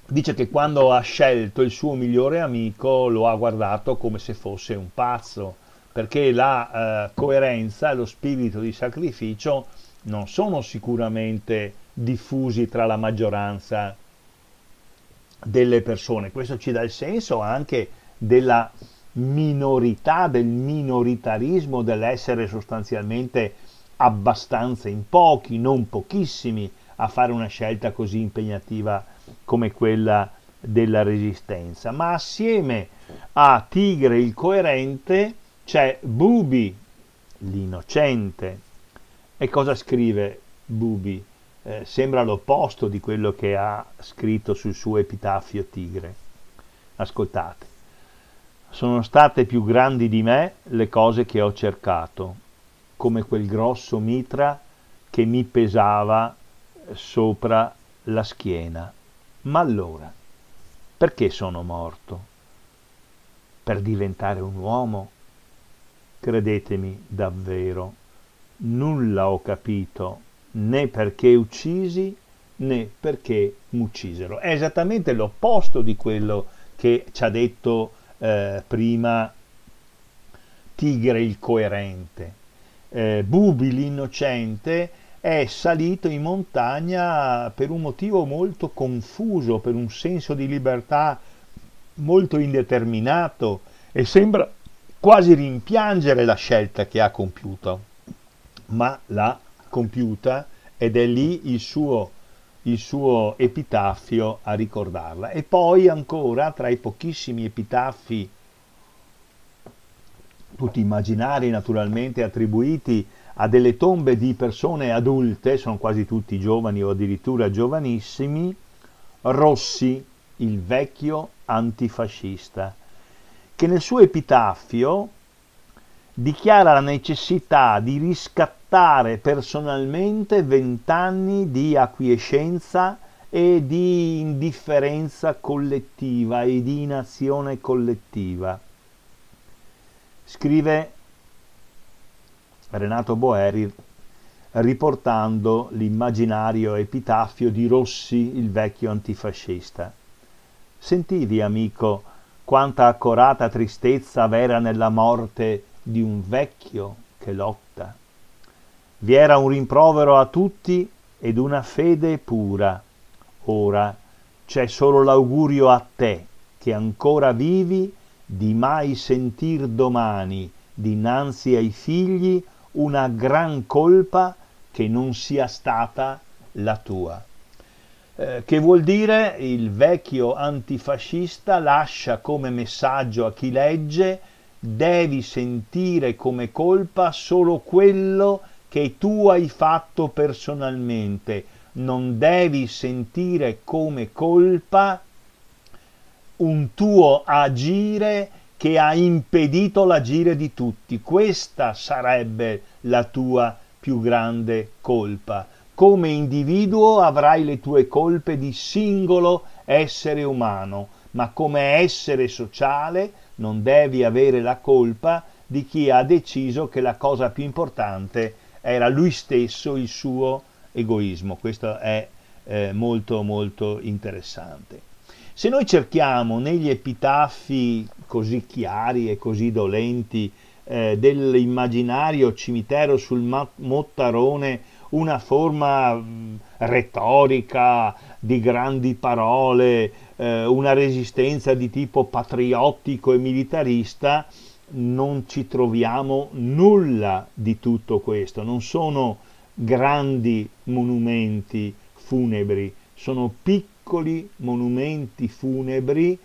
dice che quando ha scelto il suo migliore amico lo ha guardato come se fosse un pazzo, perché la eh, coerenza e lo spirito di sacrificio non sono sicuramente diffusi tra la maggioranza delle persone. Questo ci dà il senso anche della minorità, del minoritarismo, dell'essere sostanzialmente abbastanza in pochi, non pochissimi, a fare una scelta così impegnativa come quella della resistenza. Ma assieme a Tigre il coerente c'è Bubi, l'innocente. E cosa scrive Bubi? Eh, sembra l'opposto di quello che ha scritto sul suo epitafio Tigre. Ascoltate. Sono state più grandi di me le cose che ho cercato, come quel grosso mitra che mi pesava sopra la schiena. Ma allora, perché sono morto? Per diventare un uomo? Credetemi davvero, nulla ho capito né perché uccisi né perché m'uccisero. È esattamente l'opposto di quello che ci ha detto eh, prima Tigre il coerente. Eh, Bubi l'innocente è salito in montagna per un motivo molto confuso, per un senso di libertà molto indeterminato e sembra quasi rimpiangere la scelta che ha compiuto, ma l'ha compiuta ed è lì il suo, il suo epitaffio a ricordarla. E poi ancora tra i pochissimi epitaffi, tutti immaginari naturalmente attribuiti a delle tombe di persone adulte, sono quasi tutti giovani o addirittura giovanissimi, Rossi, il vecchio antifascista, che nel suo epitaffio dichiara la necessità di riscattare personalmente vent'anni di acquiescenza e di indifferenza collettiva e di inazione collettiva. Scrive Renato Boeri riportando l'immaginario epitaffio di Rossi, il vecchio antifascista. Sentivi, amico, quanta accorata tristezza v'era nella morte di un vecchio che lotta. Vi era un rimprovero a tutti ed una fede pura. Ora c'è solo l'augurio a te, che ancora vivi, di mai sentir domani, dinanzi ai figli, una gran colpa che non sia stata la tua. Eh, che vuol dire il vecchio antifascista lascia come messaggio a chi legge devi sentire come colpa solo quello che tu hai fatto personalmente, non devi sentire come colpa un tuo agire che ha impedito l'agire di tutti. Questa sarebbe la tua più grande colpa. Come individuo avrai le tue colpe di singolo essere umano, ma come essere sociale non devi avere la colpa di chi ha deciso che la cosa più importante era lui stesso, il suo egoismo. Questo è eh, molto molto interessante. Se noi cerchiamo negli epitaffi così chiari e così dolenti eh, dell'immaginario cimitero sul Mottarone una forma mh, retorica di grandi parole, eh, una resistenza di tipo patriottico e militarista, non ci troviamo nulla di tutto questo, non sono grandi monumenti funebri, sono piccoli monumenti funebri,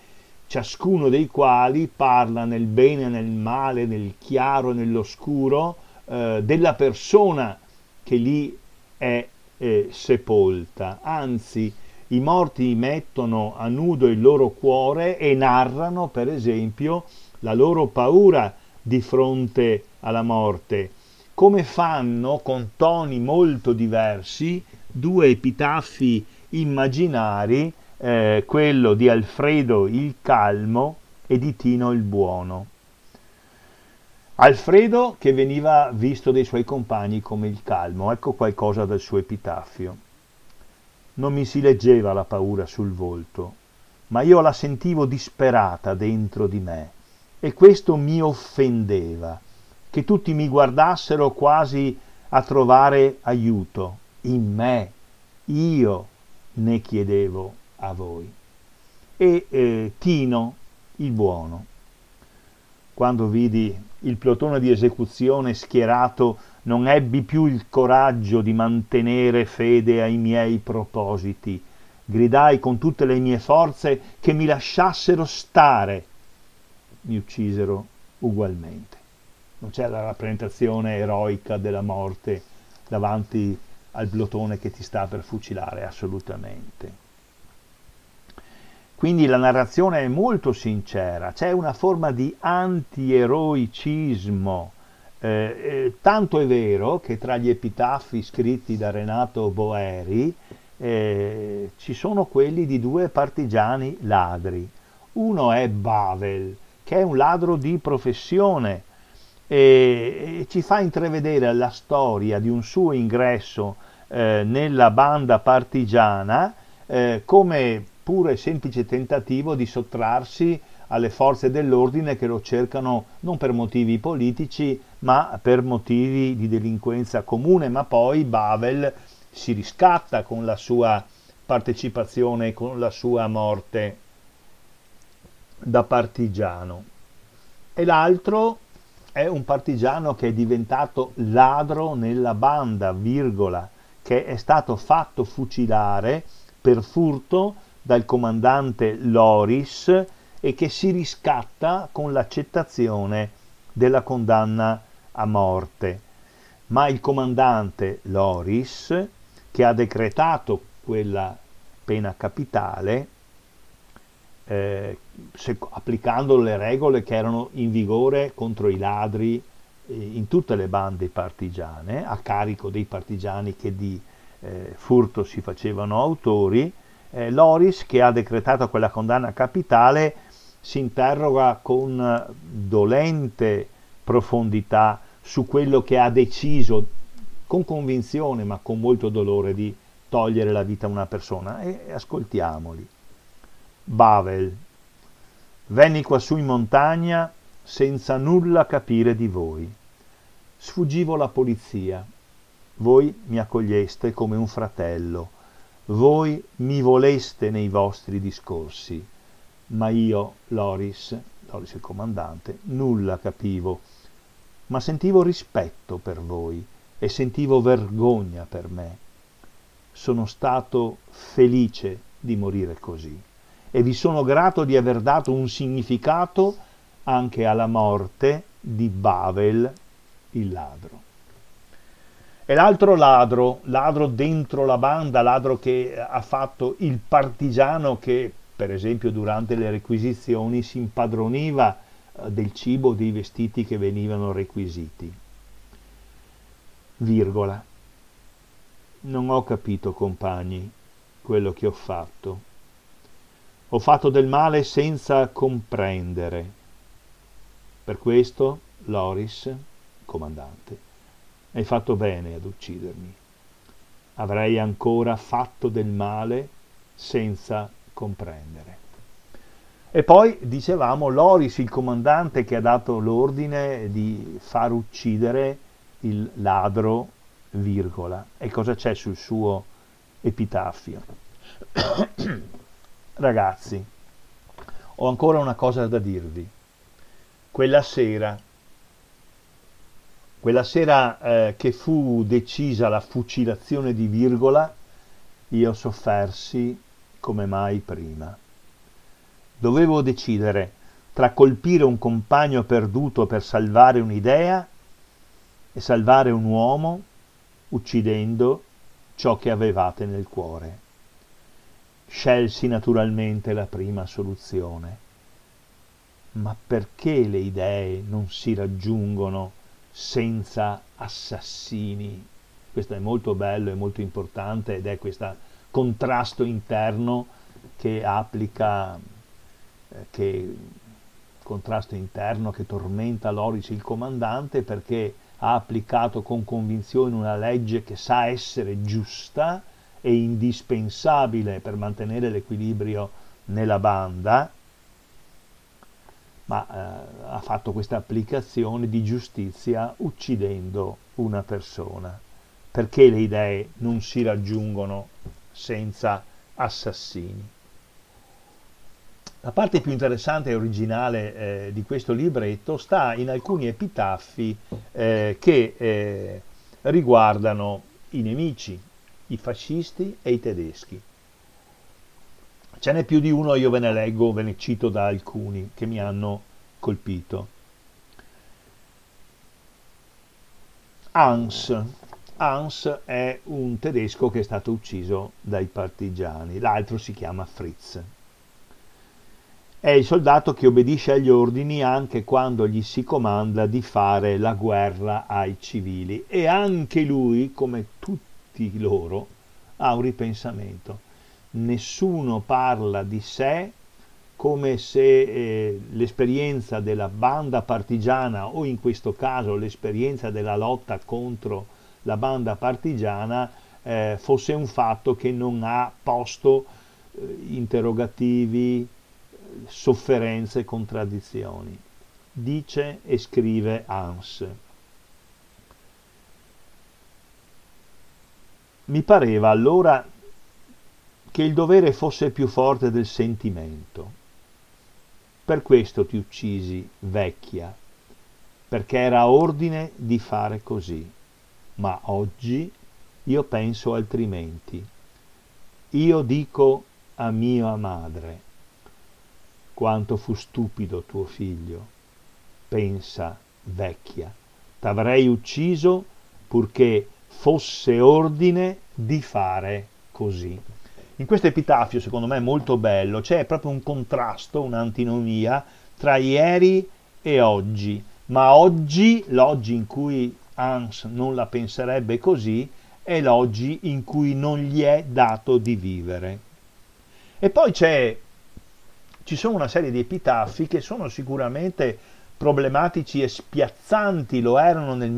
ciascuno dei quali parla nel bene, nel male, nel chiaro nell'oscuro eh, della persona che lì è eh, sepolta. Anzi, i morti mettono a nudo il loro cuore e narrano, per esempio, la loro paura di fronte alla morte, come fanno con toni molto diversi due epitaffi immaginari eh, quello di Alfredo il Calmo e di Tino il Buono. Alfredo che veniva visto dai suoi compagni come il calmo, ecco qualcosa del suo epitaffio. Non mi si leggeva la paura sul volto, ma io la sentivo disperata dentro di me e questo mi offendeva, che tutti mi guardassero quasi a trovare aiuto in me, io ne chiedevo a voi. E eh, Tino, il buono, quando vidi il plotone di esecuzione schierato, non ebbi più il coraggio di mantenere fede ai miei propositi. Gridai con tutte le mie forze che mi lasciassero stare. Mi uccisero ugualmente. Non c'è la rappresentazione eroica della morte davanti al plotone che ti sta per fucilare, assolutamente. Quindi la narrazione è molto sincera, c'è una forma di antieroicismo, eh, eh, tanto è vero che tra gli epitaffi scritti da Renato Boeri eh, ci sono quelli di due partigiani ladri. Uno è Bavel, che è un ladro di professione e, e ci fa intravedere la storia di un suo ingresso eh, nella banda partigiana eh, come puro e semplice tentativo di sottrarsi alle forze dell'ordine che lo cercano non per motivi politici ma per motivi di delinquenza comune, ma poi Bavel si riscatta con la sua partecipazione, con la sua morte da partigiano. E l'altro è un partigiano che è diventato ladro nella banda, virgola, che è stato fatto fucilare per furto dal comandante Loris e che si riscatta con l'accettazione della condanna a morte. Ma il comandante Loris, che ha decretato quella pena capitale, eh, se, applicando le regole che erano in vigore contro i ladri eh, in tutte le bande partigiane, a carico dei partigiani che di eh, furto si facevano autori, eh, Loris, che ha decretato quella condanna capitale, si interroga con dolente profondità su quello che ha deciso con convinzione ma con molto dolore di togliere la vita a una persona e ascoltiamoli. Bavel. Venni quassù in montagna senza nulla capire di voi. Sfuggivo la polizia. Voi mi accoglieste come un fratello voi mi voleste nei vostri discorsi, ma io, Loris, Loris il comandante, nulla capivo, ma sentivo rispetto per voi e sentivo vergogna per me. Sono stato felice di morire così e vi sono grato di aver dato un significato anche alla morte di Bavel, il ladro. E l'altro ladro, ladro dentro la banda, ladro che ha fatto il partigiano che, per esempio, durante le requisizioni si impadroniva eh, del cibo, dei vestiti che venivano requisiti. Virgola. Non ho capito, compagni, quello che ho fatto. Ho fatto del male senza comprendere. Per questo, Loris, comandante, hai fatto bene ad uccidermi. Avrei ancora fatto del male senza comprendere. E poi dicevamo Loris, il comandante che ha dato l'ordine di far uccidere il ladro, virgola. E cosa c'è sul suo epitaffio? Ragazzi, ho ancora una cosa da dirvi. Quella sera quella sera eh, che fu decisa la fucilazione di Virgola, io soffersi come mai prima. Dovevo decidere tra colpire un compagno perduto per salvare un'idea e salvare un uomo uccidendo ciò che avevate nel cuore. Scelsi naturalmente la prima soluzione. Ma perché le idee non si raggiungono senza assassini. Questo è molto bello e molto importante ed è questo contrasto interno che applica, eh, che contrasto interno che tormenta Loris il comandante perché ha applicato con convinzione una legge che sa essere giusta e indispensabile per mantenere l'equilibrio nella banda, ma eh, ha fatto questa applicazione di giustizia uccidendo una persona, perché le idee non si raggiungono senza assassini. La parte più interessante e originale eh, di questo libretto sta in alcuni epitaffi eh, che eh, riguardano i nemici, i fascisti e i tedeschi. Ce n'è più di uno, io ve ne leggo, ve ne cito da alcuni che mi hanno colpito. Hans. Hans è un tedesco che è stato ucciso dai partigiani, l'altro si chiama Fritz. È il soldato che obbedisce agli ordini anche quando gli si comanda di fare la guerra ai civili e anche lui, come tutti loro, ha un ripensamento nessuno parla di sé come se eh, l'esperienza della banda partigiana o in questo caso l'esperienza della lotta contro la banda partigiana eh, fosse un fatto che non ha posto eh, interrogativi, sofferenze, contraddizioni. Dice e scrive Hans. Mi pareva allora che il dovere fosse più forte del sentimento. Per questo ti uccisi, vecchia, perché era ordine di fare così. Ma oggi io penso altrimenti. Io dico a mia madre, quanto fu stupido tuo figlio. Pensa, vecchia, t'avrei ucciso purché fosse ordine di fare così. In questo epitafio, secondo me molto bello, c'è proprio un contrasto, un'antinomia tra ieri e oggi, ma oggi, l'oggi in cui Hans non la penserebbe così, è l'oggi in cui non gli è dato di vivere. E poi ci sono una serie di epitafi che sono sicuramente problematici e spiazzanti, lo erano nel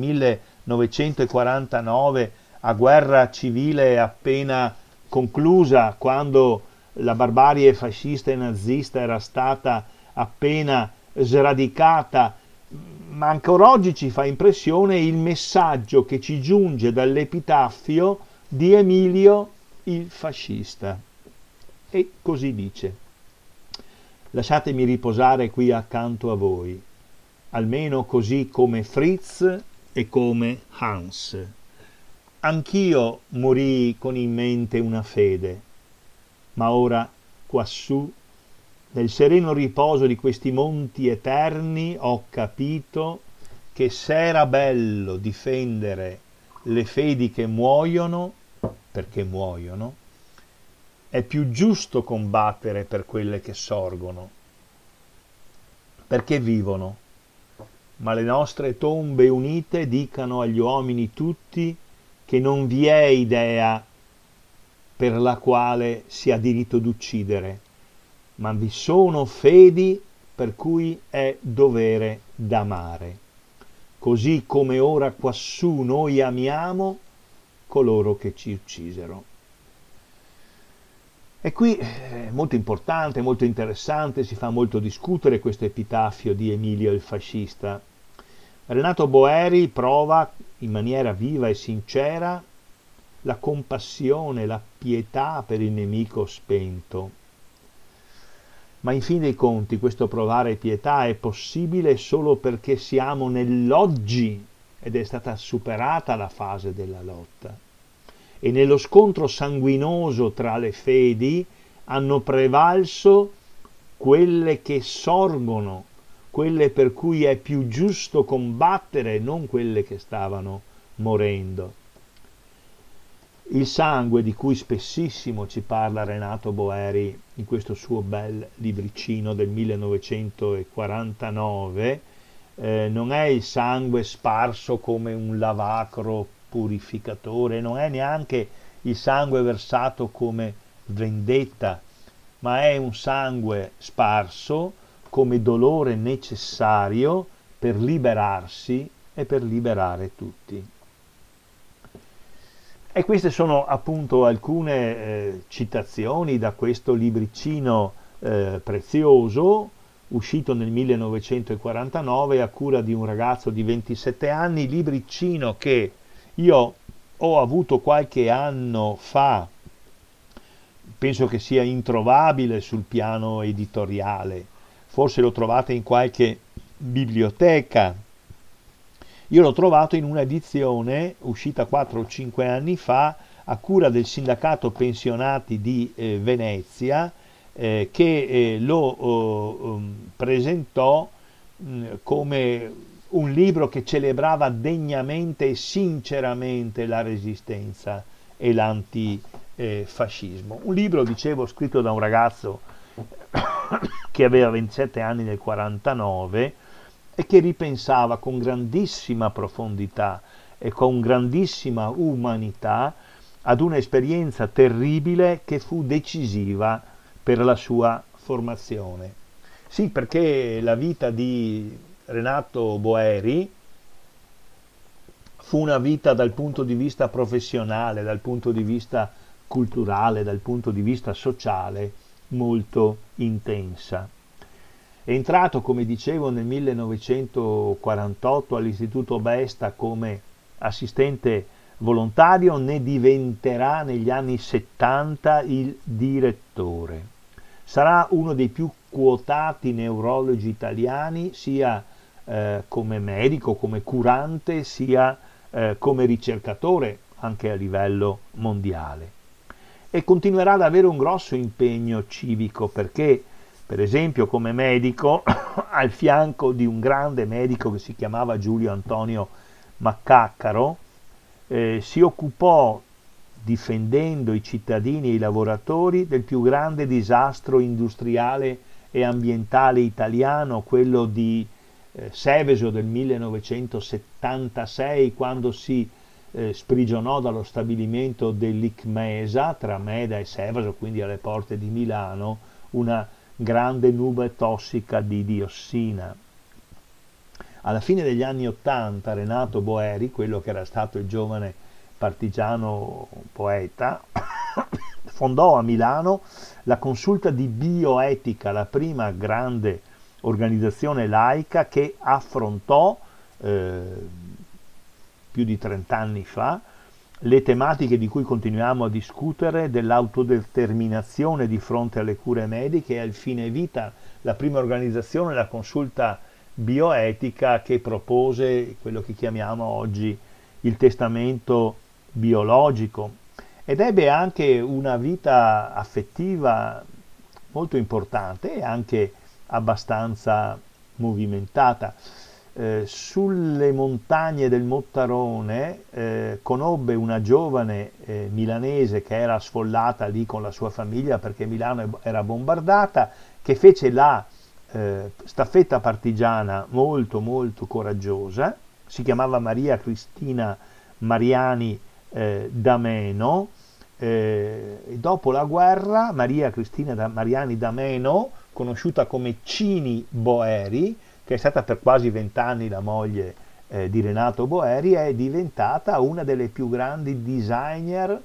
1949 a guerra civile appena conclusa quando la barbarie fascista e nazista era stata appena sradicata, ma ancora oggi ci fa impressione il messaggio che ci giunge dall'epitaffio di Emilio il fascista. E così dice, lasciatemi riposare qui accanto a voi, almeno così come Fritz e come Hans. Anch'io morii con in mente una fede, ma ora quassù, nel sereno riposo di questi monti eterni, ho capito che s'era bello difendere le fedi che muoiono, perché muoiono, è più giusto combattere per quelle che sorgono, perché vivono, ma le nostre tombe unite dicano agli uomini tutti che non vi è idea per la quale si ha diritto d'uccidere, ma vi sono fedi per cui è dovere d'amare, così come ora quassù noi amiamo coloro che ci uccisero. E qui è eh, molto importante, molto interessante, si fa molto discutere questo epitafio di Emilio il fascista. Renato Boeri prova in maniera viva e sincera la compassione, la pietà per il nemico spento. Ma in fin dei conti questo provare pietà è possibile solo perché siamo nell'oggi ed è stata superata la fase della lotta. E nello scontro sanguinoso tra le fedi hanno prevalso quelle che sorgono quelle per cui è più giusto combattere, non quelle che stavano morendo. Il sangue di cui spessissimo ci parla Renato Boeri in questo suo bel libricino del 1949 eh, non è il sangue sparso come un lavacro purificatore, non è neanche il sangue versato come vendetta, ma è un sangue sparso come dolore necessario per liberarsi e per liberare tutti. E queste sono appunto alcune eh, citazioni da questo libricino eh, prezioso uscito nel 1949 a cura di un ragazzo di 27 anni, libricino che io ho avuto qualche anno fa, penso che sia introvabile sul piano editoriale, forse lo trovate in qualche biblioteca io l'ho trovato in un'edizione uscita 4 o 5 anni fa a cura del sindacato pensionati di eh, Venezia eh, che eh, lo um, presentò mh, come un libro che celebrava degnamente e sinceramente la resistenza e l'antifascismo. Un libro, dicevo, scritto da un ragazzo che aveva 27 anni nel 49 e che ripensava con grandissima profondità e con grandissima umanità ad un'esperienza terribile che fu decisiva per la sua formazione. Sì, perché la vita di Renato Boeri fu una vita dal punto di vista professionale, dal punto di vista culturale, dal punto di vista sociale molto intensa. È entrato, come dicevo, nel 1948 all'Istituto Besta come assistente volontario, ne diventerà negli anni 70 il direttore. Sarà uno dei più quotati neurologi italiani, sia eh, come medico, come curante, sia eh, come ricercatore anche a livello mondiale. E continuerà ad avere un grosso impegno civico perché per esempio come medico, al fianco di un grande medico che si chiamava Giulio Antonio Maccaccaro, eh, si occupò, difendendo i cittadini e i lavoratori, del più grande disastro industriale e ambientale italiano, quello di eh, Seveso del 1976, quando si eh, sprigionò dallo stabilimento dell'ICMESA tra Meda e Seveso, quindi alle porte di Milano, una grande nube tossica di diossina. Alla fine degli anni Ottanta Renato Boeri, quello che era stato il giovane partigiano poeta, fondò a Milano la consulta di bioetica, la prima grande organizzazione laica che affrontò eh, più di 30 anni fa le tematiche di cui continuiamo a discutere dell'autodeterminazione di fronte alle cure mediche e al fine vita la prima organizzazione, la consulta bioetica che propose quello che chiamiamo oggi il testamento biologico. Ed ebbe anche una vita affettiva molto importante e anche abbastanza movimentata eh, sulle montagne del Mottarone eh, conobbe una giovane eh, milanese che era sfollata lì con la sua famiglia perché Milano era bombardata, che fece la eh, staffetta partigiana molto molto coraggiosa, si chiamava Maria Cristina Mariani eh, D'Ameno, dopo la guerra Maria Cristina da Mariani D'Ameno, conosciuta come Cini Boeri, che è stata per quasi vent'anni la moglie eh, di Renato Boeri, è diventata una delle più grandi designer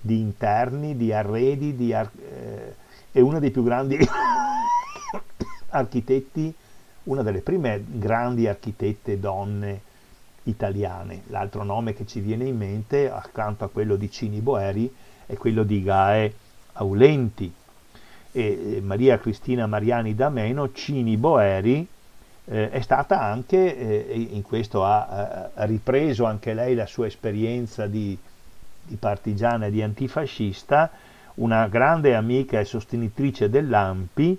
di interni, di arredi, di ar- eh, e una dei più grandi architetti, una delle prime grandi architette donne italiane. L'altro nome che ci viene in mente, accanto a quello di Cini Boeri, è quello di Gae Aulenti. E Maria Cristina Mariani d'Ameno, Cini Boeri, eh, è stata anche, eh, in questo ha, ha, ripreso anche lei la sua esperienza di, di partigiana e di antifascista, una grande amica e sostenitrice dell'AMPI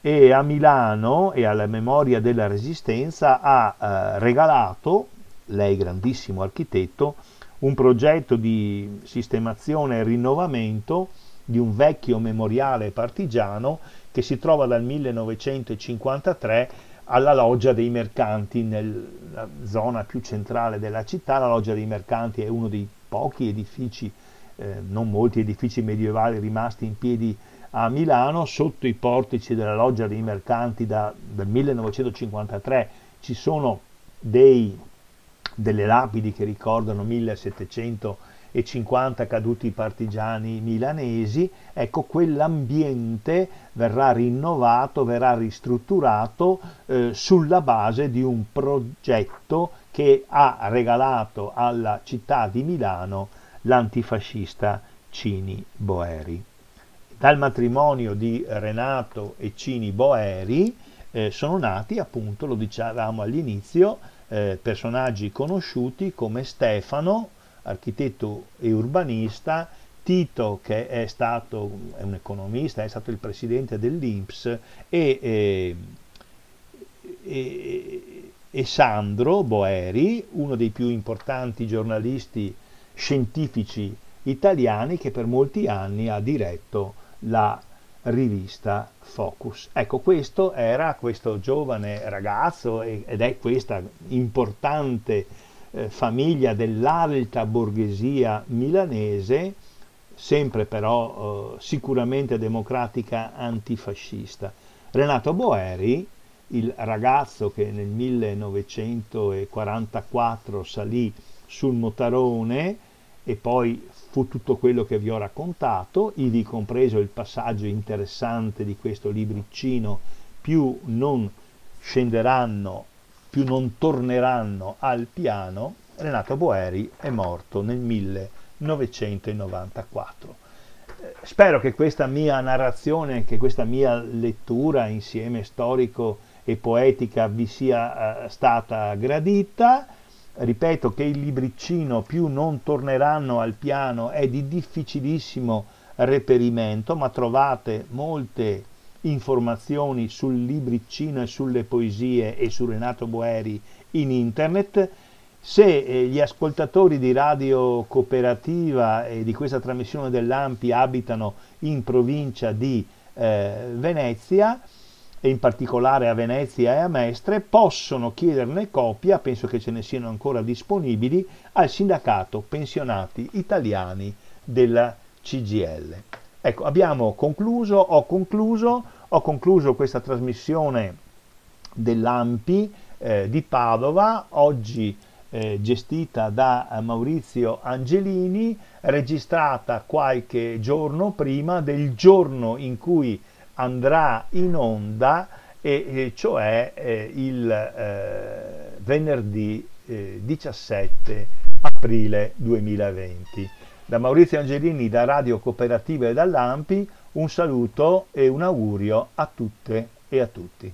e a Milano e alla memoria della resistenza ha eh, regalato, lei grandissimo architetto, un progetto di sistemazione e rinnovamento di un vecchio memoriale partigiano che si trova dal 1953 alla loggia dei mercanti nella zona più centrale della città. La loggia dei mercanti è uno dei pochi edifici, eh, non molti edifici medievali rimasti in piedi a Milano, sotto i portici della loggia dei mercanti da, dal 1953 ci sono dei, delle lapidi che ricordano 1750 caduti partigiani milanesi, ecco quell'ambiente verrà rinnovato, verrà ristrutturato eh, sulla base di un progetto che ha regalato alla città di Milano l'antifascista Cini Boeri. Dal matrimonio di Renato e Cini Boeri eh, sono nati, appunto, lo dicevamo all'inizio, eh, personaggi conosciuti come Stefano, architetto e urbanista, Tito che è stato è un economista, è stato il presidente dell'Inps e, e, e, e Sandro Boeri, uno dei più importanti giornalisti scientifici italiani che per molti anni ha diretto la rivista Focus. Ecco, questo era questo giovane ragazzo ed è questa importante eh, famiglia dell'alta borghesia milanese, sempre però eh, sicuramente democratica antifascista. Renato Boeri, il ragazzo che nel 1944 salì sul Motarone e poi fu tutto quello che vi ho raccontato, ivi compreso il passaggio interessante di questo libriccino, più non scenderanno, più non torneranno al piano, Renato Boeri è morto nel 1994. Eh, spero che questa mia narrazione, che questa mia lettura insieme storico e poetica vi sia eh, stata gradita ripeto che il libriccino più non torneranno al piano è di difficilissimo reperimento, ma trovate molte informazioni sul libriccino e sulle poesie e su Renato Boeri in internet. Se eh, gli ascoltatori di Radio Cooperativa e di questa trasmissione dell'Ampi abitano in provincia di eh, Venezia, e in particolare a Venezia e a Mestre, possono chiederne copia, penso che ce ne siano ancora disponibili, al sindacato pensionati italiani della CGL. Ecco, abbiamo concluso, ho concluso, ho concluso questa trasmissione dell'AMPI eh, di Padova, oggi eh, gestita da Maurizio Angelini, registrata qualche giorno prima del giorno in cui andrà in onda, e, e cioè eh, il eh, venerdì 17 eh, aprile 2020. Da Maurizio Angelini, da Radio Cooperativa e dall'Ampi, un saluto e un augurio a tutte e a tutti.